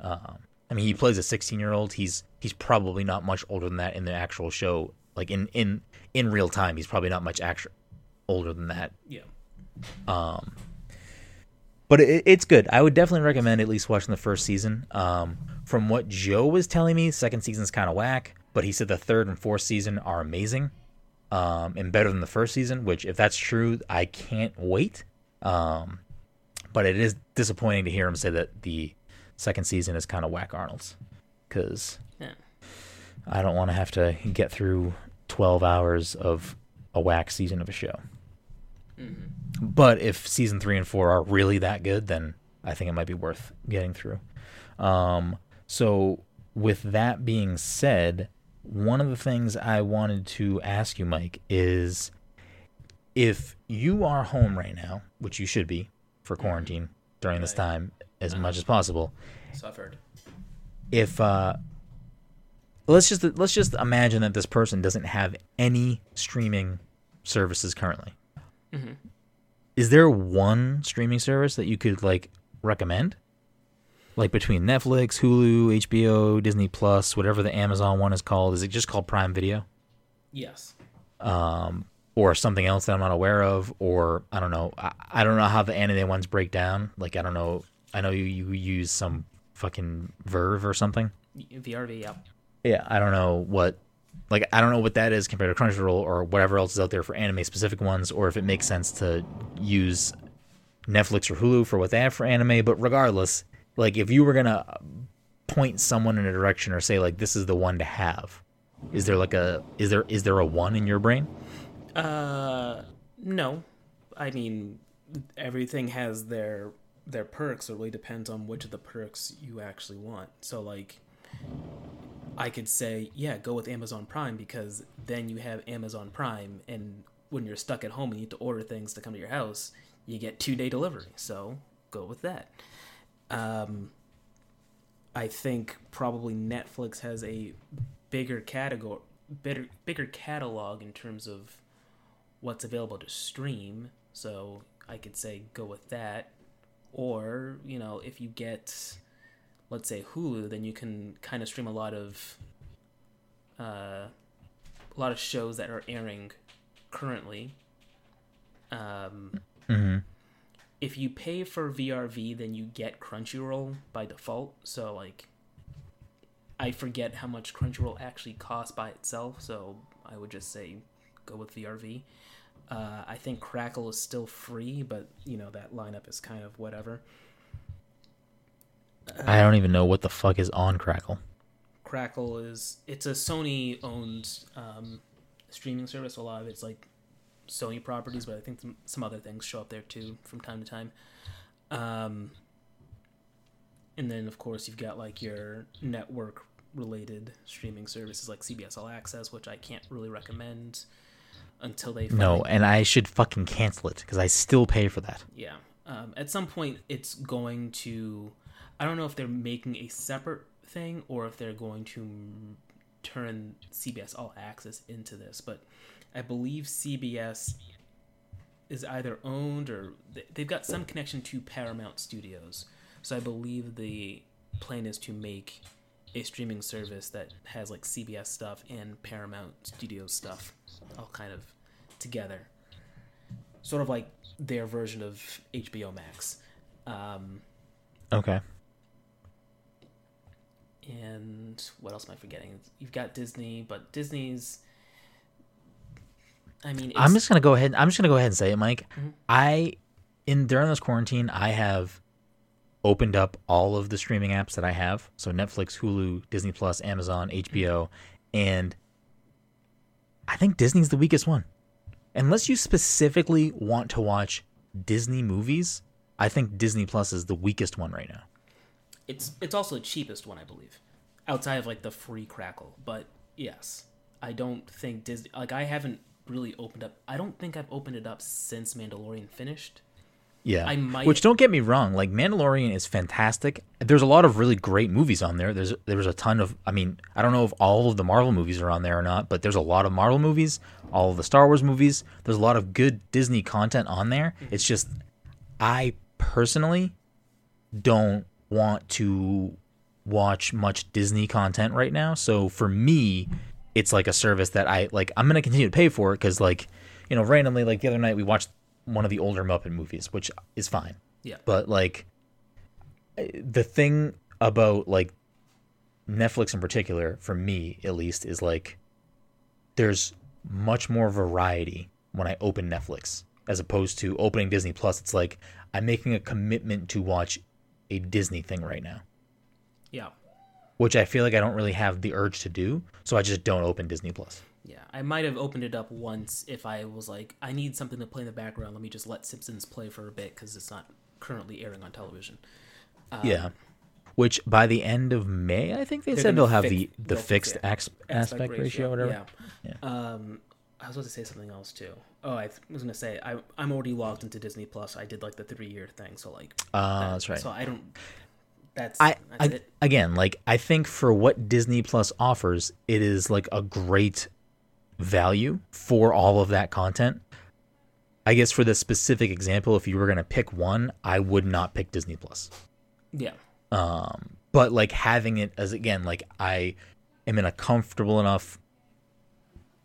Um, I mean, he plays a 16 year old. He's he's probably not much older than that in the actual show. Like in in in real time, he's probably not much actual older than that Yeah. um, but it, it's good. I would definitely recommend at least watching the first season. Um, from what Joe was telling me, second season's kind of whack, but he said the third and fourth season are amazing um, and better than the first season. Which, if that's true, I can't wait. Um, but it is disappointing to hear him say that the second season is kind of whack Arnold's because Yeah. I don't want to have to get through 12 hours of a whack season of a show. But if season three and four are really that good, then I think it might be worth getting through. Um, so, with that being said, one of the things I wanted to ask you, Mike, is if you are home right now, which you should be for quarantine during this time as much as possible, So if uh let's just let's just imagine that this person doesn't have any streaming services currently Mhm. is there one streaming service that you could like recommend? Like between Netflix, Hulu, HBO, Disney Plus, whatever the Amazon one is called, is it just called Prime Video? Yes. Um, or something else that I'm not aware of, or I don't know. I, I don't know how the anime ones break down. Like I don't know. I know you, you use some fucking Verve or something. VRV, yeah. Yeah, I don't know what like I don't know what that is compared to Crunchyroll or whatever else is out there for anime specific ones, or if it makes sense to use Netflix or Hulu for what they have for anime. But regardless, like if you were gonna point someone in a direction or say like this is the one to have, is there like a is there is there a one in your brain? Uh, no. I mean, everything has their their perks. It really depends on which of the perks you actually want. So like, I could say, yeah, go with Amazon Prime because then you have Amazon Prime, and when you're stuck at home and you need to order things to come to your house, you get two day delivery. So go with that. Um, I think probably Netflix has a bigger category, bigger bigger catalog in terms of what's available to stream. So I could say go with that. Or you know, if you get let's say Hulu, then you can kind of stream a lot of uh, a lot of shows that are airing currently. Um, Mm-hmm. if you pay for VRV, then you get Crunchyroll by default. So like, I forget how much Crunchyroll actually costs by itself. So I would just say go with VRV. Uh, I think Crackle is still free, but you know that lineup is kind of whatever. I don't even know what the fuck is on Crackle. Crackle is it's a Sony owned um, streaming service. A lot of it's like Sony properties, but I think some, some other things show up there too from time to time. Um, and then of course you've got like your network related streaming services like CBS All Access, which I can't really recommend until they No, and I should fucking cancel it because I still pay for that. yeah. Um, at some point, it's going to. I don't know if they're making a separate thing or if they're going to m- turn CBS All Access into this, but I believe CBS is either owned or th- they've got some connection to Paramount Studios. So I believe the plan is to make a streaming service that has like CBS stuff and Paramount Studios stuff all kind of together sort of like their version of HBO Max. Um, Okay. and what else am I forgetting? You've got Disney, but Disney's. I mean, it's, I'm just gonna go ahead. I'm just gonna go ahead and say it, Mike. Mhm. I in during this quarantine, I have opened up all of the streaming apps that I have. So Netflix, Hulu, Disney Plus, Amazon, HBO, and I think Disney's the weakest one. Unless you specifically want to watch Disney movies, I think Disney Plus is the weakest one right now. it's it's also the cheapest one, I believe, outside of like the free Crackle. But yes, I don't think Disney. Like I haven't really opened up. I don't think I've opened it up since Mandalorian finished. Yeah. I might- Which don't get me wrong, like Mandalorian is fantastic. There's a lot of really great movies on there. There's there was a ton of I mean, I don't know if all of the Marvel movies are on there or not, but there's a lot of Marvel movies, all of the Star Wars movies. There's a lot of good Disney content on there. Mm-hmm. It's just I personally don't want to watch much Disney content right now. So for me, it's like a service that I like I'm going to continue to pay for it cuz like, you know, randomly like the other night we watched one of the older Muppet movies, which is fine. Yeah. But like the thing about like Netflix in particular, for me at least, is like there's much more variety when I open Netflix as opposed to opening Disney Plus. It's like I'm making a commitment to watch a Disney thing right now, Yeah. which I feel like I don't really have the urge to do. So I just don't open Disney Plus. Yeah, I might have opened it up once if I was like, I need something to play in the background. Let me just let Simpsons play for a bit because it's not currently airing on television. yeah. Which by the end of May, I think they said they'll have the the fixed it. ax- aspect, ratio, or whatever. Yeah. Um, I was about to say something else too. Oh, I was gonna say I I'm already logged into Disney Plus. I did like the three year thing, so like. Uh, that- that's right. So I don't. That's I, that's I it. again, like I think for what Disney Plus offers, it is like a great value for all of that content. I guess for this specific example, if you were gonna pick one, I would not pick Disney Plus. Yeah. Um, but like having it as again, like I am in a comfortable enough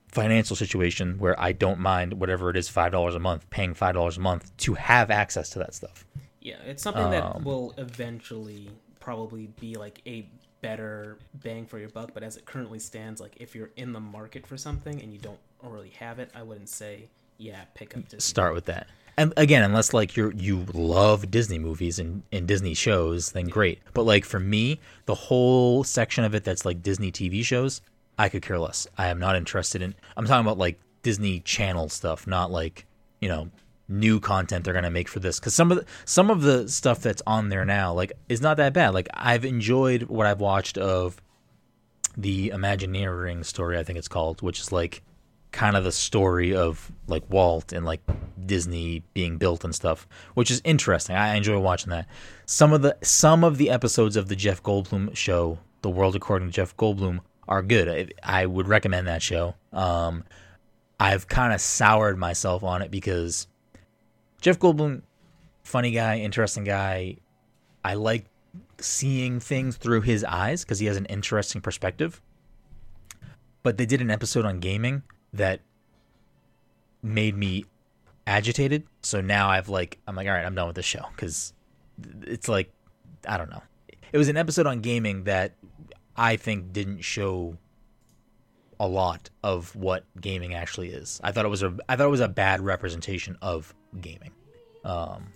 financial situation where I don't mind whatever it is, five dollars a month, paying five dollars a month to have access to that stuff. Yeah, it's something that Um, will eventually probably be like a better bang for your buck. But as it currently stands, like if you're in the market for something and you don't already have it, I wouldn't say yeah, pick up Disney. Start with that. And again, unless like you're you love Disney movies and, and Disney shows, then great. But like for me, the whole section of it that's like Disney TV shows, I could care less. I am not interested in I'm talking about like Disney Channel stuff, not like, you know, new content they're gonna make for this. Cause some of the some of the stuff that's on there now, like, is not that bad. Like I've enjoyed what I've watched of the Imagineering story, I think it's called, which is like kind of the story of like Walt and like Disney being built and stuff, which is interesting. I enjoy watching that. Some of the some of the episodes of the Jeff Goldblum show, The World According to Jeff Goldblum, are good. I, I would recommend that show. Um, I've kind of soured myself on it because Jeff Goldblum, funny guy, interesting guy. I like seeing things through his eyes because he has an interesting perspective. But they did an episode on gaming that made me agitated. So now I've like I'm like all right, I'm done with this show because it's like I don't know. It was an episode on gaming that I think didn't show a lot of what gaming actually is. I thought it was a I thought it was a bad representation of gaming. Um,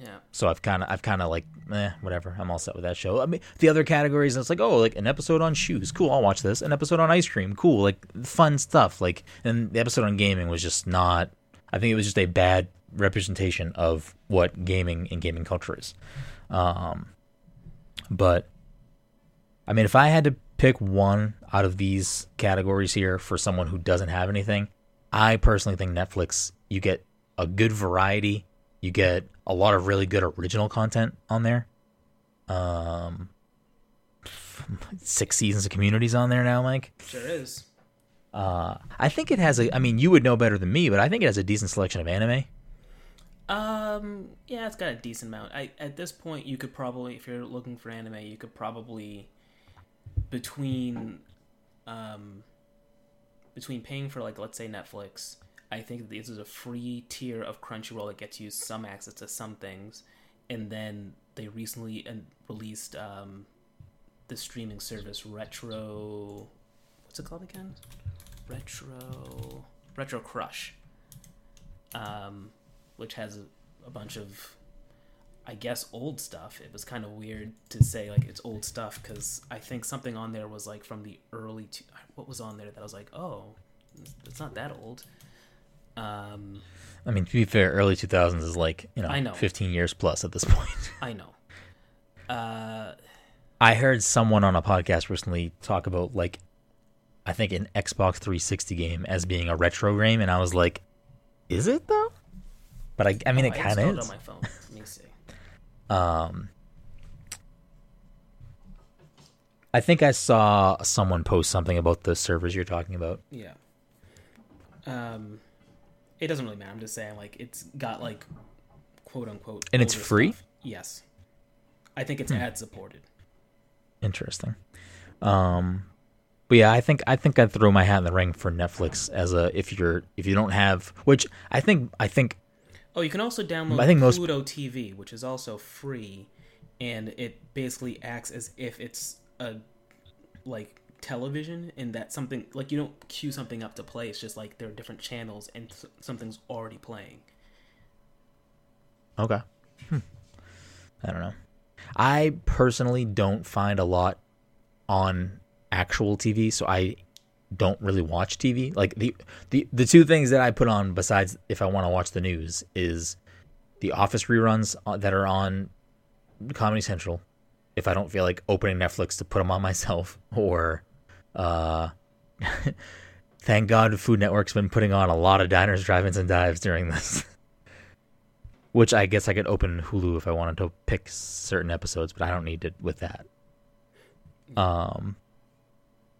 Yeah. so I've kind of I've kind of like eh, whatever. I'm all set with that show. I mean, the other categories, it's like oh, like an episode on shoes, cool. I'll watch this. An episode on ice cream, cool. Like fun stuff. Like and the episode on gaming was just not. I think it was just a bad representation of what gaming and gaming culture is. Um, but I mean, if I had to pick one out of these categories here for someone who doesn't have anything, I personally think Netflix. You get a good variety. You get a lot of really good original content on there. Um, six seasons of communities on there now, Mike. Sure is. Uh, I think it has a. I mean, you would know better than me, but I think it has a decent selection of anime. Um, yeah, it's got a decent amount. I at this point, you could probably, if you're looking for anime, you could probably between, um, between paying for like let's say Netflix. I think this is a free tier of Crunchyroll that gets you some access to some things, and then they recently released um, the streaming service Retro. What's it called again? Retro Retro Crush. Um, which has a, a bunch of I guess old stuff. It was kind of weird to say like it's old stuff because I think something on there was like from the early. Two, what was on there that I was like, oh, it's not that old. Um, I mean, to be fair, early 2000s is like you know, I know. 15 years plus at this point. I know. Uh, I heard someone on a podcast recently talk about like, I think an Xbox 360 game as being a retro game, and I was like, is it though? But I, I mean, oh, it kind of is. on my phone. Let me see. Um, I think I saw someone post something about the servers you're talking about. Yeah. Um, it doesn't really matter. I'm just saying, like, it's got like, quote unquote, And it's free? stuff. Yes. I think Hmm. it's ad supported. Interesting. Um, but yeah, I think I think I'd throw my hat in the ring for Netflix as a if you're if you don't have which I think I think Oh, you can also download I think most- Pluto TV, which is also free, and it basically acts as if it's a like television, and that something like you don't queue something up to play. It's just like there are different channels, and something's already playing. Okay. Hmm. I don't know. I personally don't find a lot on actual TV, so I don't really watch TV. Like the the the two things that I put on besides if I want to watch the news is the Office reruns uh, that are on Comedy Central. If I don't feel like opening Netflix to put them on myself, or uh, thank God Food Network's been putting on a lot of diners, drive-ins, and dives during this. Which I guess I could open Hulu if I wanted to pick certain episodes, but I don't need it with that. Um,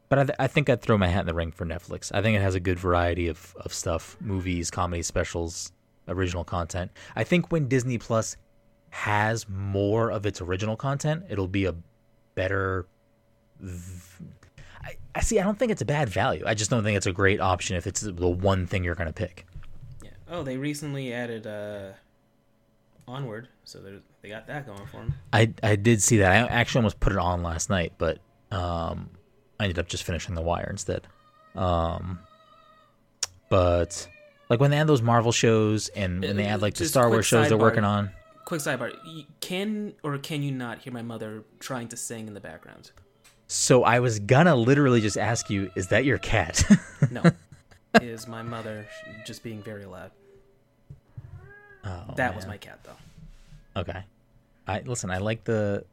But I, th- I think I'd throw my hat in the ring for Netflix. I think it has a good variety of, of stuff movies, comedy specials, original content. I think when Disney Plus has more of its original content, it'll be a better. v- I, I see. I don't think it's a bad value. I just don't think it's a great option if it's the one thing you're going to pick. Yeah. Oh, they recently added uh, Onward, so they got that going for them. I I did see that. I actually almost put it on last night, but um, I ended up just finishing The Wire instead. Um, but like when they add those Marvel shows and when they add like the Just Star Wars shows they're working on, Quick sidebar: Can or can you not hear my mother trying to sing in the background? so I was gonna literally just ask you, is that your cat? No, is my mother just being very loud? oh, that was my cat, though. Okay. I listen. I like the.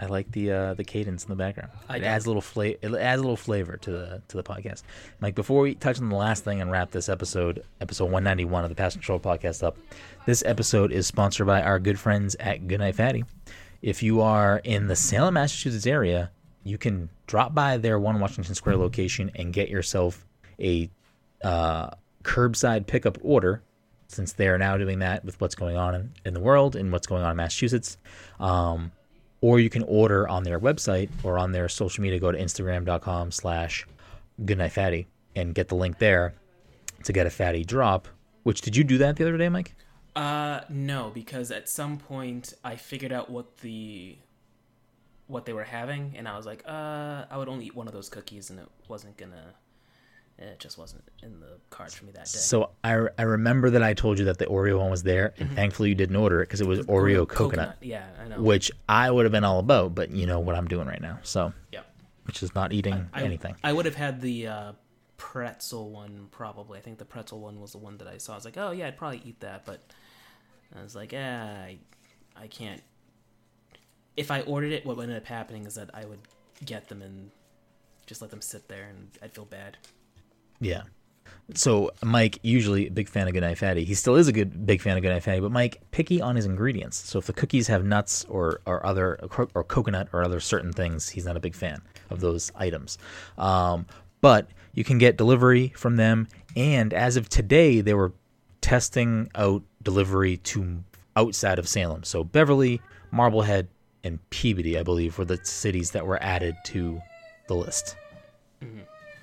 I like the uh, the cadence in the background. I it don't. adds a little flavor. It adds a little flavor to the to the podcast. Mike, before we touch on the last thing and wrap this episode, episode one ninety one of the Pass Control podcast up, this episode is sponsored by our good friends at Goodnight Fatty. If you are in the Salem, Massachusetts area, you can drop by their One Washington Square location and get yourself a uh, curbside pickup order since they are now doing that with what's going on in, in the world and what's going on in Massachusetts. Um, or you can order on their website or on their social media. Go to Instagram.com slash goodnightfatty and get the link there to get a fatty drop. Which did you do that the other day, Mike? Uh, no, because at some point I figured out what the what they were having, and I was like, uh, I would only eat one of those cookies, and it wasn't gonna. It just wasn't in the cards for me that day. So I, I remember that I told you that the Oreo one was there, and thankfully you didn't order it because it was Oreo coconut, Yeah, I know. which I would have been all about. But you know what I'm doing right now, so yeah. which is not eating I, anything. I would have had the uh, pretzel one probably. I think the pretzel one was the one that I saw. I was like, oh yeah, I'd probably eat that, but I was like, yeah, I, I can't. If I ordered it, what would ended up happening is that I would get them and just let them sit there, and I'd feel bad. Yeah. So Mike, usually a big fan of Good Goodnight Fatty. He still is a good big fan of Good Goodnight Fatty, but Mike picky on his ingredients. So if the cookies have nuts or or other or coconut or other certain things, he's not a big fan of those items. Um, but you can get delivery from them, and as of today, they were testing out delivery to outside of Salem. So Beverly, Marblehead, and Peabody, I believe, were the cities that were added to the list.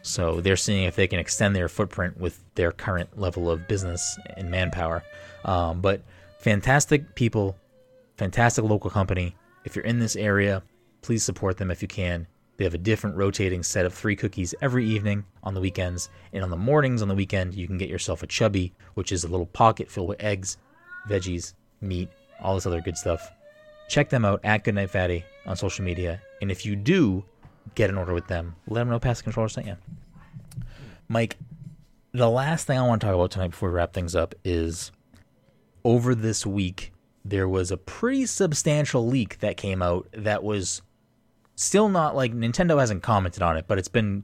So they're seeing if they can extend their footprint with their current level of business and manpower. Um, but fantastic people, fantastic local company. If you're in this area, please support them if you can. They have a different rotating set of three cookies every evening on the weekends. And on the mornings on the weekend, you can get yourself a chubby, which is a little pocket filled with eggs, veggies, meat, all this other good stuff. Check them out at Goodnight Fatty on social media. And if you do get an order with them, let them know Pass the Controller sent you. Mike, the last thing I want to talk about tonight before we wrap things up is over this week, there was a pretty substantial leak that came out that was still not like Nintendo hasn't commented on it, but it's been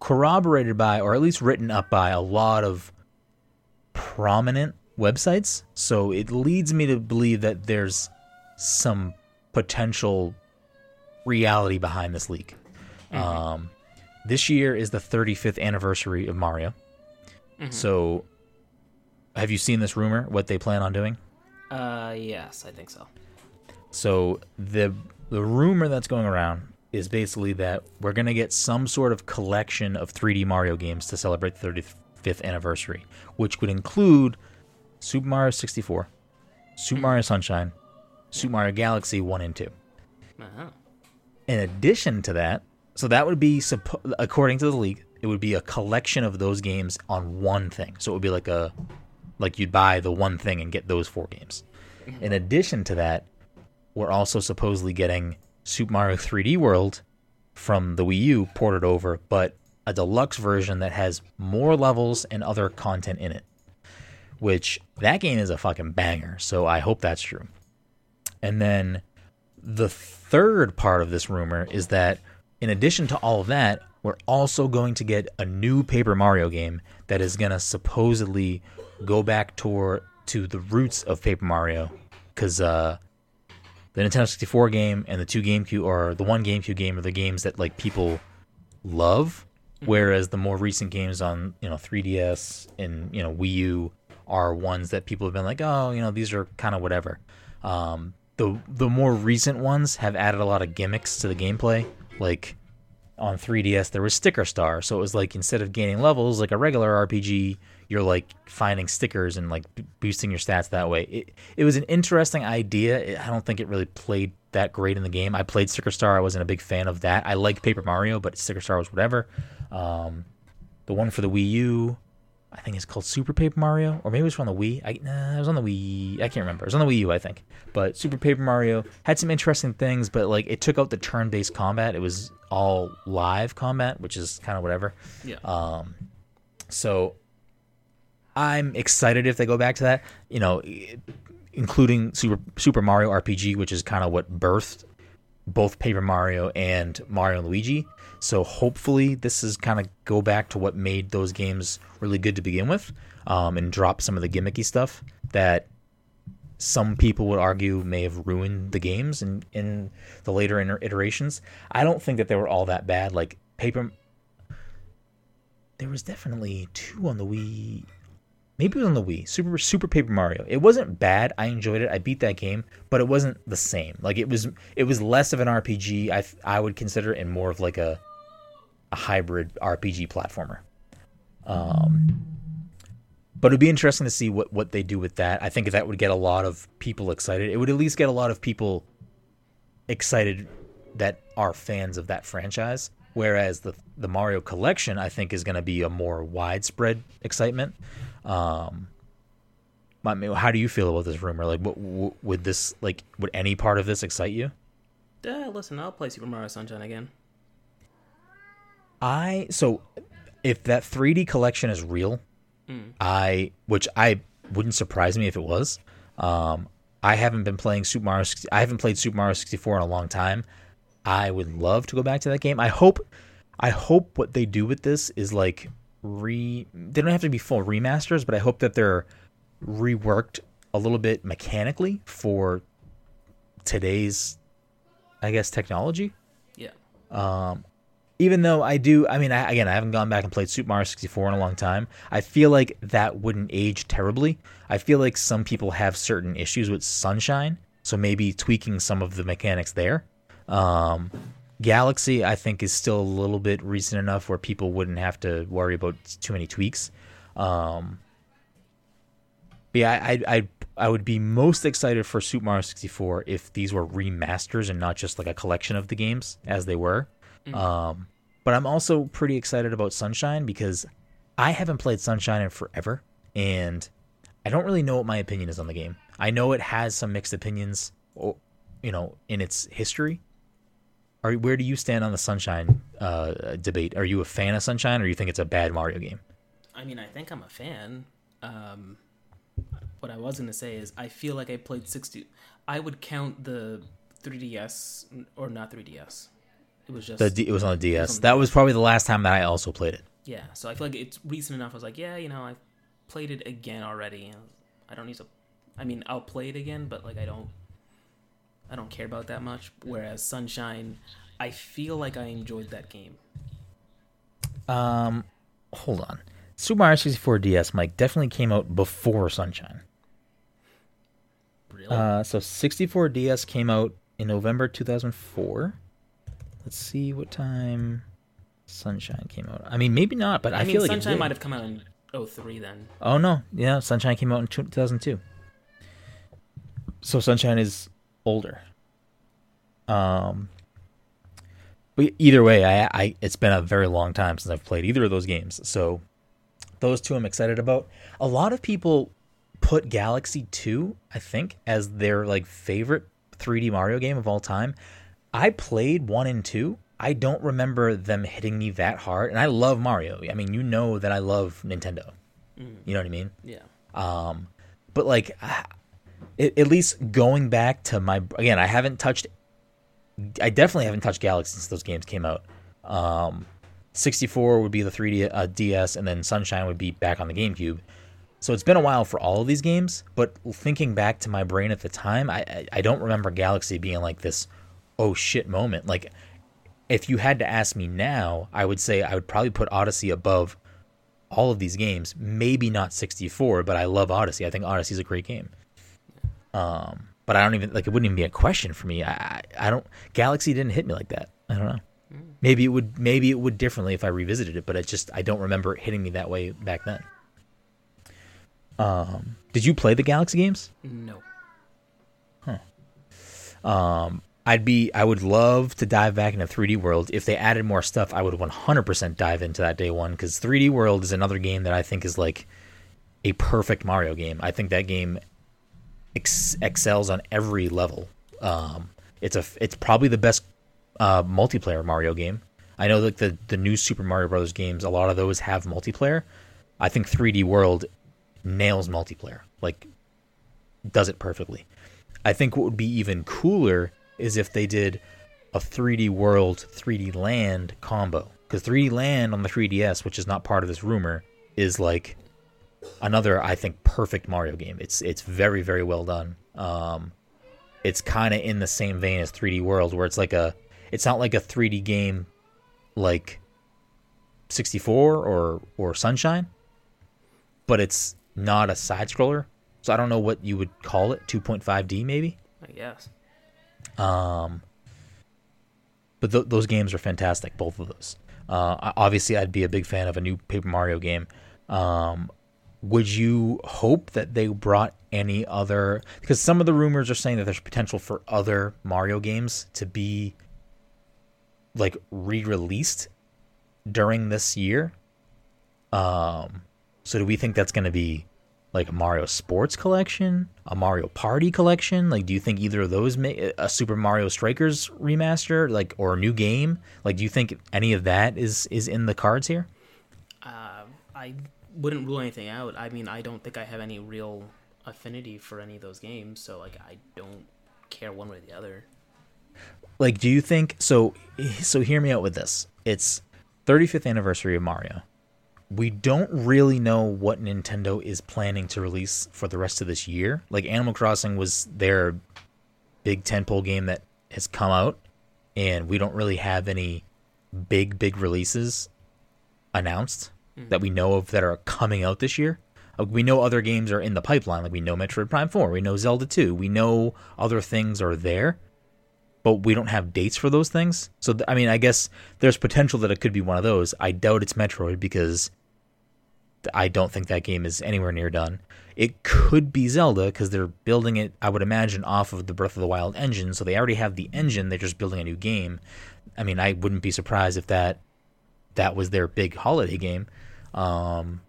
corroborated by, or at least written up by, a lot of prominent websites. So it leads me to believe that there's some potential reality behind this leak. Um, this year is the 35th anniversary of Mario. So, have you seen this rumor? What they plan on doing? Uh, yes, I think so. So the the rumor that's going around is basically that we're gonna get some sort of collection of 3D Mario games to celebrate the 35th anniversary, which would include Super Mario 64, Super Mario Sunshine, Super Mario Galaxy 1 and 2. Uh-huh. In addition to that, so that would be according to the league, it would be a collection of those games on one thing. So it would be like a like you'd buy the one thing and get those four games. Mm-hmm. In addition to that, we're also supposedly getting Super Mario 3D World from the Wii U ported over, but a deluxe version that has more levels and other content in it. Which that game is a fucking banger, so I hope that's true. And then the third part of this rumor is that in addition to all of that, we're also going to get a new Paper Mario game that is going to supposedly go back toward to the roots of Paper Mario cuz uh the Nintendo 64 game and the two GameCube or the one GameCube game are the games that like people love, whereas the more recent games on you know 3DS and you know Wii U are ones that people have been like, oh, you know, these are kind of whatever. Um, the the more recent ones have added a lot of gimmicks to the gameplay, like on 3DS there was Sticker Star, so it was like instead of gaining levels like a regular RPG, you're like finding stickers and like boosting your stats that way. It it was an interesting idea. It, I don't think it really played that great in the game. I played Sticker Star. I wasn't a big fan of that. I like Paper Mario, but Sticker Star was whatever. Um, the one for the Wii U, I think it's called Super Paper Mario, or maybe it was on the Wii. I, nah, it was on the Wii. I can't remember. It was on the Wii U, I think. But Super Paper Mario had some interesting things, but like it took out the turn-based combat. It was all live combat, which is kind of whatever. Yeah. Um, so I'm excited if they go back to that. You know, including Super Super Mario RPG, which is kind of what birthed both Paper Mario and Mario and Luigi. So hopefully this is kind of go back to what made those games really good to begin with, um, and drop some of the gimmicky stuff that some people would argue may have ruined the games in, in the later iter- iterations. I don't think that they were all that bad. Like Paper, there was definitely two on the Wii. Maybe it was on the Wii. Super Super Paper Mario. It wasn't bad. I enjoyed it. I beat that game, but it wasn't the same. Like it was it was less of an RPG. I I would consider it and more of like a a hybrid RPG platformer. Um but it'd be interesting to see what what they do with that. I think that would get a lot of people excited. It would at least get a lot of people excited that are fans of that franchise. Whereas the the Mario collection, I think, is going to be a more widespread excitement. Um, I mean, how do you feel about this rumor? Like, what, what would this like? Would any part of this excite you? Uh, listen, I'll play Super Mario Sunshine again. I so if that 3D collection is real, I which I wouldn't surprise me if it was. Um, I haven't been playing Super Mario. 60, I haven't played Super Mario 64 in a long time. I would love to go back to that game. I hope. I hope what they do with this is like re. They don't have to be full remasters, but I hope that they're reworked a little bit mechanically for today's, I guess, technology Yeah. Even though I do, I mean, I, again, I haven't gone back and played Super Mario 64 in a long time. I feel like that wouldn't age terribly. I feel like some people have certain issues with Sunshine, so maybe tweaking some of the mechanics there. Um, Galaxy, I think, is still a little bit recent enough where people wouldn't have to worry about too many tweaks. Um, but yeah, I, I, I, I would be most excited for Super Mario 64 if these were remasters and not just like a collection of the games as they were. Um, but I'm also pretty excited about Sunshine because I haven't played Sunshine in forever, and I don't really know what my opinion is on the game. I know it has some mixed opinions, you know, in its history. Are where do you stand on the Sunshine uh, debate? Are you a fan of Sunshine, or do you think it's a bad Mario game? I mean, I think I'm a fan. Um, what I was gonna say is, I feel like I played sixty. I would count the 3DS or not 3DS. It was just The D- it was on the DS. on the That was probably the last time that I also played it. yeah. So I feel like it's recent enough. I was like, yeah, you know, I played it again already. I don't need to. I mean, I'll play it again, but like, I don't. I don't care about that much. Whereas Sunshine, I feel like I enjoyed that game. Um, hold on. Super Mario 64 DS, Mike, definitely came out before Sunshine. Really? Uh, so 64 DS came out in November 2004. Let's see what time Sunshine came out. I mean, maybe not, but I, I, mean, feel like Sunshine might have come out in 03 then. Oh no, yeah, Sunshine came out in 2002. So Sunshine is older. Um, but either way, I, I it's been a very long time since I've played either of those games. So those two I'm excited about. A lot of people put Galaxy 2, I think, as their like favorite 3D Mario game of all time. I played 1 and 2. I don't remember them hitting me that hard, and I love Mario. I mean, you know that I love Nintendo. You know what I mean? Yeah. Um, but like, ah, at, at least going back to my again, I haven't touched. I definitely haven't touched Galaxy since those games came out. Um, 64 would be the 3D uh, DS, and then Sunshine would be back on the GameCube. So it's been a while for all of these games, but thinking back to my brain at the time, I I, I don't remember Galaxy being like this oh shit moment. Like if you had to ask me now, I would say I would probably put Odyssey above all of these games. Maybe not 64, but I love Odyssey. I think Odyssey is a great game. Um, but I don't even like it wouldn't even be a question for me. I, I don't Galaxy didn't hit me like that. I don't know. Maybe it would maybe it would differently if I revisited it, but it just I don't remember it hitting me that way back then. Um, did you play the Galaxy games? No. Huh. Um, I'd be I would love to dive back into 3D World. If they added more stuff, I would 100% dive into that day one cuz 3D World is another game that I think is like a perfect Mario game. I think that game ex- excels on every level. Um, it's a it's probably the best uh, multiplayer Mario game. I know like the the new Super Mario Brothers games, a lot of those have multiplayer. I think 3D World nails multiplayer. Like does it perfectly. I think what would be even cooler is if they did a 3D World, 3D Land combo. Because 3D Land on the 3DS, which is not part of this rumor, is like another, I think, perfect Mario game. It's it's very very well done. Um, it's kind of in the same vein as 3D World, where it's like a, it's not like a 3D game, like 64 or or Sunshine, but it's not a side scroller. So I don't know what you would call it, 2.5D maybe. I guess. Um, but th- those games are fantastic, both of those. Uh, obviously, I'd be a big fan of a new Paper Mario game. Um, would you hope that they brought any other? Because some of the rumors are saying that there's potential for other Mario games to be like re-released during this year. Um, so do we think that's going to be like a Mario Sports collection, a Mario Party collection? Like, do you think either of those may a Super Mario Strikers remaster, like, or a new game? Like, do you think any of that is is in the cards here? Uh, I wouldn't rule anything out. I mean, I don't think I have any real affinity for any of those games, so like, I don't care one way or the other. Like, do you think so? So, hear me out with this. It's 35th anniversary of Mario we don't really know what Nintendo is planning to release for the rest of this year. Like Animal Crossing was their big tentpole game that has come out, and we don't really have any big big releases announced mm-hmm. that we know of that are coming out this year. Uh, we know other games are in the pipeline, like we know Metroid Prime 4, we know Zelda 2, we know other things are there, but we don't have dates for those things. So, I mean, I guess there's potential that it could be one of those. I doubt it's Metroid because I don't think that game is anywhere near done. It could be Zelda because they're building it, I would imagine, off of the Breath of the Wild engine. So they already have the engine. They're just building a new game. I mean, I wouldn't be surprised if that that was their big holiday game. Um,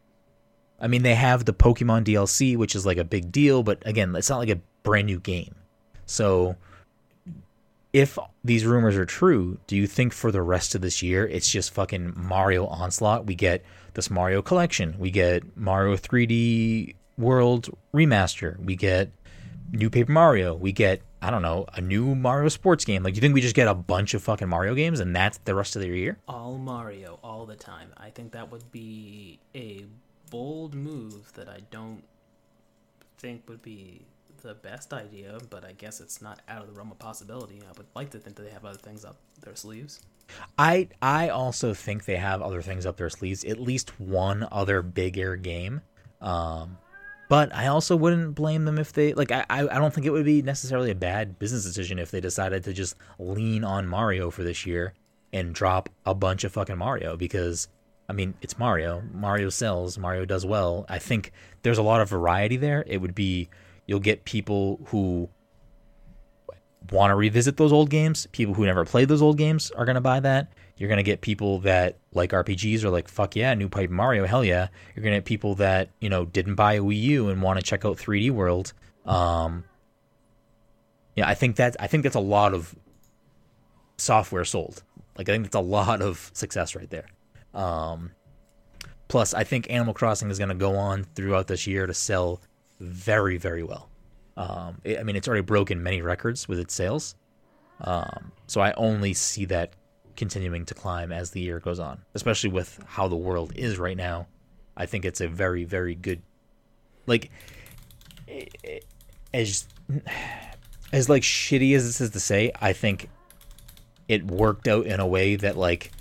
I mean, they have the Pokemon DLC, which is like a big deal, but again, it's not like a brand new game. So if these rumors are true, do you think for the rest of this year it's just fucking Mario onslaught? We get this Mario collection, we get Mario 3D World remaster, we get new Paper Mario, we get I don't know a new Mario sports game. Like, do you think we just get a bunch of fucking Mario games and that's the rest of the year? All Mario, all the time. I think that would be a bold move that I don't think would be the best idea, but I guess it's not out of the realm of possibility. I would like to think that they have other things up their sleeves. I I also think they have other things up their sleeves. At least one other big air game. Um, but I also wouldn't blame them if they like. I I don't think it would be necessarily a bad business decision if they decided to just lean on Mario for this year and drop a bunch of fucking Mario because I mean, it's Mario. Mario sells. Mario does well. I think there's a lot of variety there. It would be You'll get people who want to revisit those old games. People who never played those old games are going to buy that. You're going to get people that like RPGs are like, fuck yeah, new Paper Mario, hell yeah. You're going to get people that, you know, didn't buy a Wii U and want to check out 3D World. Um, yeah, I think that I think that's a lot of software sold. Like I think that's a lot of success right there. Um, plus, I think Animal Crossing is going to go on throughout this year to sell very, very well. Um, it, I mean, it's already broken many records with its sales. Um, so I only see that continuing to climb as the year goes on, especially with how the world is right now. I think it's a very, very good like as as like shitty as this is to say, I think it worked out in a way that like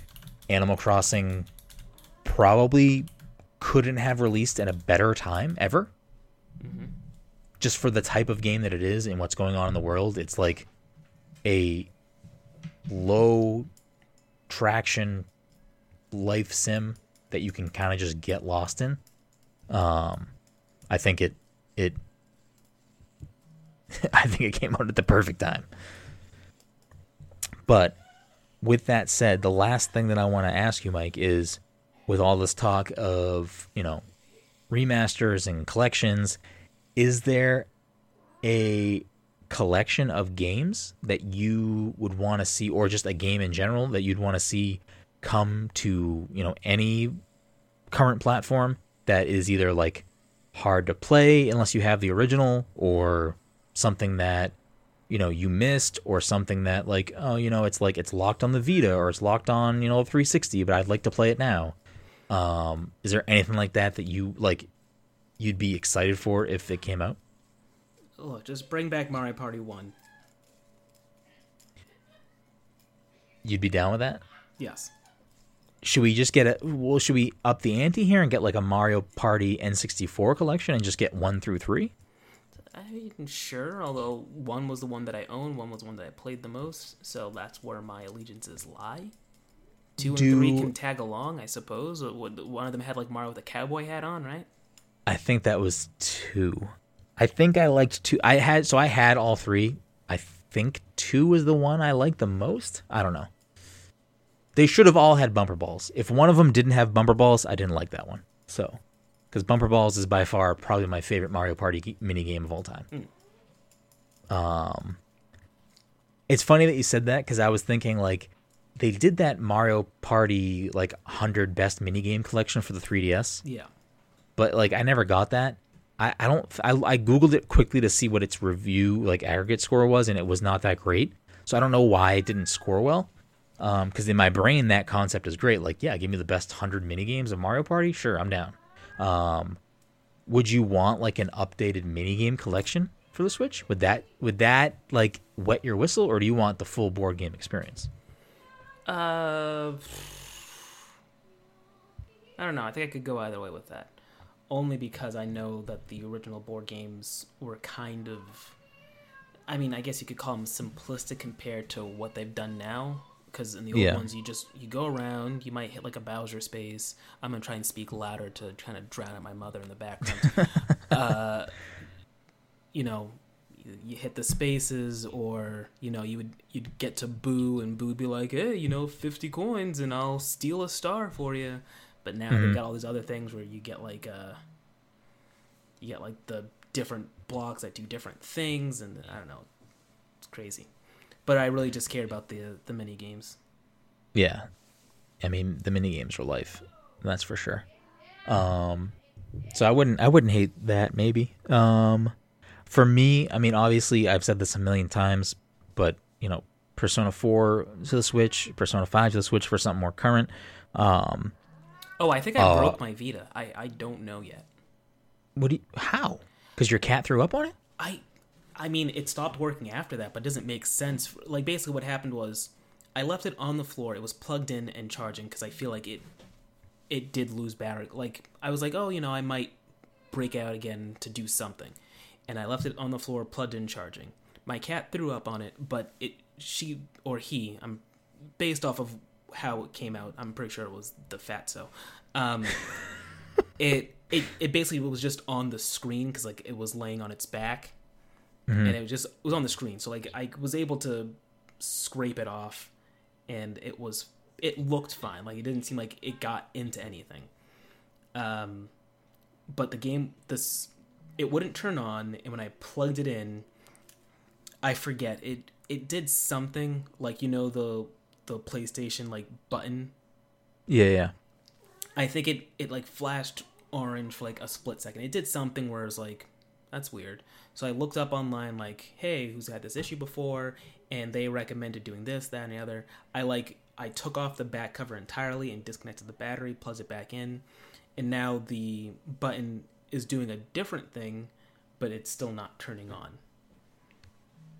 Animal Crossing probably couldn't have released in a better time ever. Just for the type of game that it is and what's going on in the world, it's like a low traction life sim that you can kind of just get lost in. Um, I think it it I think it came out at the perfect time. But with that said, the last thing that I want to ask you, Mike, is with all this talk of, you know, remasters and collections, is there a collection of games that you would want to see or just a game in general that you'd want to see come to, you know, any current platform that is either like hard to play unless you have the original or something that you know you missed or something that like oh you know it's like it's locked on the Vita or it's locked on you know 360 but I'd like to play it now. Um, is there anything like that that you like you'd be excited for if it came out? Look, just bring back Mario Party 1. You'd be down with that? Yes. Should we just get a well should we up the ante here and get like a Mario Party N64 collection and just get 1 through 3? I mean, sure. Although one was the one that I own, one was the one that I played the most, so that's where my allegiances lie. Two Do... and three can tag along, I suppose. One of them had like Mario with a cowboy hat on, right? I think that was two. I think I liked two. I had so I had all three. I think two was the one I liked the most. I don't know. They should have all had bumper balls. If one of them didn't have bumper balls, I didn't like that one. So because Bumper Balls is by far probably my favorite Mario Party mini game of all time. Mm. Um, it's funny that you said that because I was thinking like they did that Mario Party like hundred best mini game collection for the 3DS. Yeah, but like I never got that. I, I don't I, I googled it quickly to see what its review like aggregate score was and it was not that great. So I don't know why it didn't score well. Um, because in my brain that concept is great. Like, yeah, give me the best hundred mini games of Mario Party. Sure, I'm down. Um, would you want like an updated minigame collection for the Switch? Would that would that like wet your whistle, or do you want the full board game experience? Uh, I don't know. I think I could go either way with that. Only because I know that the original board games were kind of, I mean, I guess you could call them simplistic compared to what they've done now because in the old yeah. ones you just you go around you might hit like a bowser space. I'm gonna try and speak louder to kind of drown out my mother in the background. Uh, you know you, you, hit the spaces or you know you would you'd get to boo and boo be like hey you know 50 coins and i'll steal a star for you but now mm-hmm. they've got all these other things where you get like uh you get like the different blocks that do different things and i don't know it's crazy but I really just cared about the the mini games. Yeah, I mean the mini games are life. That's for sure. Um, so I wouldn't I wouldn't hate that maybe. Um, for me, I mean obviously I've said this a million times, but you know Persona 4 to the Switch, Persona 5 to the Switch for something more current. Um, oh, I think I uh, broke my Vita. I I don't know yet. What do you, how? Because your cat threw up on it? I I mean, it stopped working after that, but it doesn't make sense. Like basically, what happened was I left it on the floor. It was plugged in and charging because I feel like it it did lose battery. Like I was like, oh, you know, I might break out again to do something, and I left it on the floor, plugged in, charging. My cat threw up on it, but it she or he, I'm based off of how it came out. I'm pretty sure it was the fatso. Um, it it it basically was just on the screen because like it was laying on its back mm-hmm. and it was just it was on the screen. So like I was able to scrape it off, and it was it looked fine. Like it didn't seem like it got into anything. Um, but the game this it wouldn't turn on, and when I plugged it in, I forget it. It did something like you know the the PlayStation like button. Yeah, yeah. I think it it like flashed orange for like a split second. It did something where it was like, that's weird. So I looked up online, like, hey, who's had this issue before? And they recommended doing this, that, and the other. I like, I took off the back cover entirely and disconnected the battery, plugged it back in, and now the button is doing a different thing, but it's still not turning on.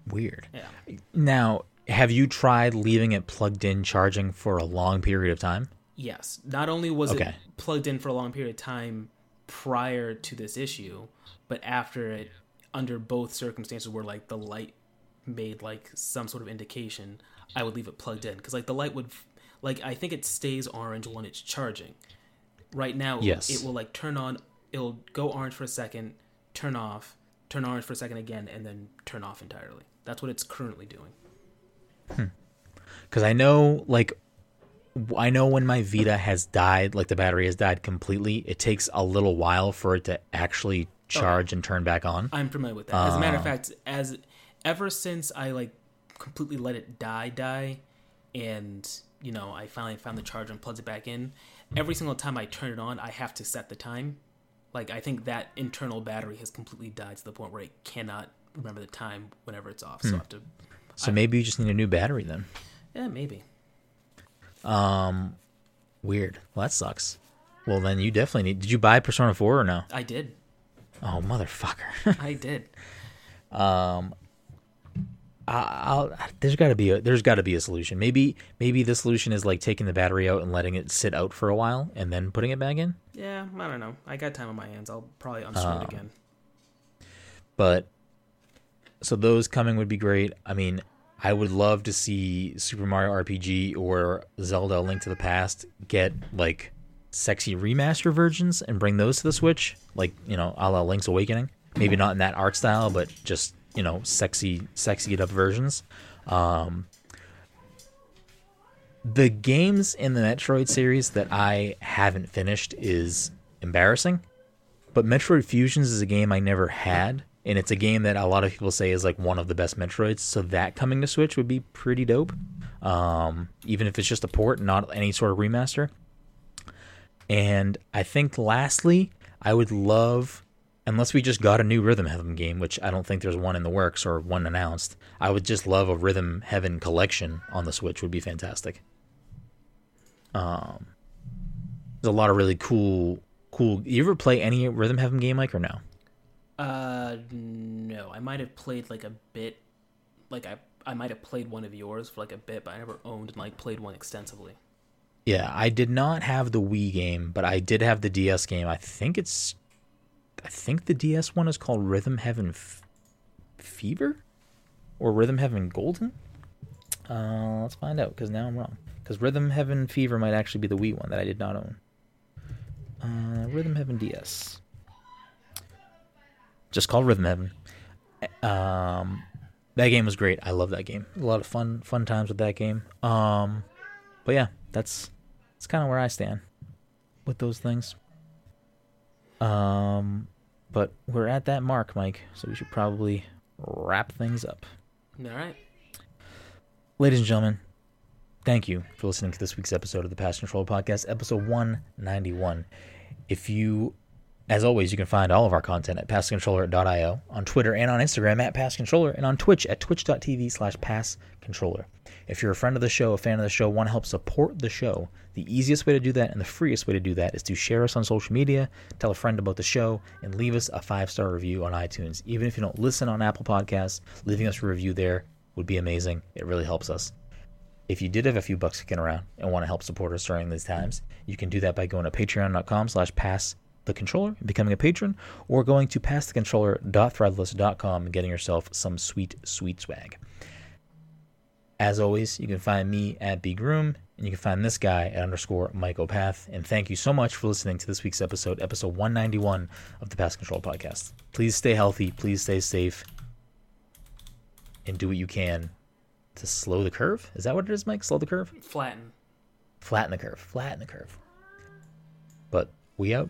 Weird. Yeah. Now, have you tried leaving it plugged in charging for a long period of time? Yes. Not only was Okay. it plugged in for a long period of time prior to this issue, but after it, under both circumstances where like the light made like some sort of indication, I would leave it plugged in because like the light would, like I think it stays orange when it's charging. Right now, Yes. it will like turn on. It'll go orange for a second, turn off, turn orange for a second again, and then turn off entirely. That's what it's currently doing. Because I know, like, I know when my Vita has died, like the battery has died completely, it takes a little while for it to actually charge and turn back on. I'm familiar with that. As a matter of um, fact, as ever since I like completely let it die, die, and you know I finally found the charger and plugged it back in. Every single time I turn it on, I have to set the time. Like I think that internal battery has completely died to the point where it cannot remember the time whenever it's off. So hmm. I have to. So maybe you just need a new battery then. Yeah, maybe. Um, Weird. Well, that sucks. Well, then you definitely need. Did you buy Persona 4 or no? I did. Oh, motherfucker. I did. Um, I'll, there's got to be a there's got to be a solution. Maybe maybe the solution is like taking the battery out and letting it sit out for a while and then putting it back in. Yeah, I don't know. I got time on my hands. I'll probably unscrew it again. But so those coming would be great. I mean, I would love to see Super Mario RPG or Zelda: Link to the Past get like sexy remaster versions and bring those to the Switch, like you know, a la Link's Awakening. Maybe not in that art style, but just you know, sexy, sexy up versions. Um, the games in the Metroid series that I haven't finished is embarrassing. But Metroid Fusions is a game I never had, and it's a game that a lot of people say is like one of the best Metroids. So that coming to Switch would be pretty dope, um, even if it's just a port, not any sort of remaster. And I think lastly, I would love, unless we just got a new Rhythm Heaven game, which I don't think there's one in the works or one announced. I would just love a Rhythm Heaven collection on the Switch. Would be fantastic. Um, there's a lot of really cool, cool. You ever play any Rhythm Heaven game, like or no? Uh, no. I might have played like a bit. Like I, I might have played one of yours for like a bit, but I never owned and like played one extensively. Yeah, I did not have the Wii game, but I did have the DS game. I think it's, I think the DS one is called Rhythm Heaven F- Fever, or Rhythm Heaven Golden. Uh, let's find out because now I'm wrong. Because Rhythm Heaven Fever might actually be the Wii one that I did not own. Uh, Rhythm Heaven DS. Just called Rhythm Heaven. Um, that game was great. I love that game. A lot of fun, fun times with that game. Um, but yeah, that's that's kind of where I stand with those things. Um, but we're at that mark, Mike, so we should probably wrap things up. All right. Ladies and gentlemen, thank you for listening to this week's episode of the Pass Control Podcast, episode 191. If you, as always, you can find all of our content at passcontroller.io, on Twitter and on Instagram at passcontroller, and on Twitch at twitch.tv slash passcontroller. If you're a friend of the show, a fan of the show, want to help support the show, the easiest way to do that and the freest way to do that is to share us on social media, tell a friend about the show, and leave us a five star review on iTunes. Even if you don't listen on Apple Podcasts, leaving us a review there would be amazing. It really helps us. If you did have a few bucks kicking around and want to help support us during these times, you can do that by going to patreon.com slash pass the controller and becoming a patron, or going to passthecontroller.threadless.com and getting yourself some sweet, sweet swag. As always, you can find me at Big Room, and you can find this guy at underscore Mike Opath. And thank you so much for listening to this week's episode, episode 191 of the Pass Control Podcast. Please stay healthy, please stay safe, and do what you can to slow the curve. Is that what it is, Mike? Slow the curve? Flatten. Flatten the curve. Flatten the curve. But we out.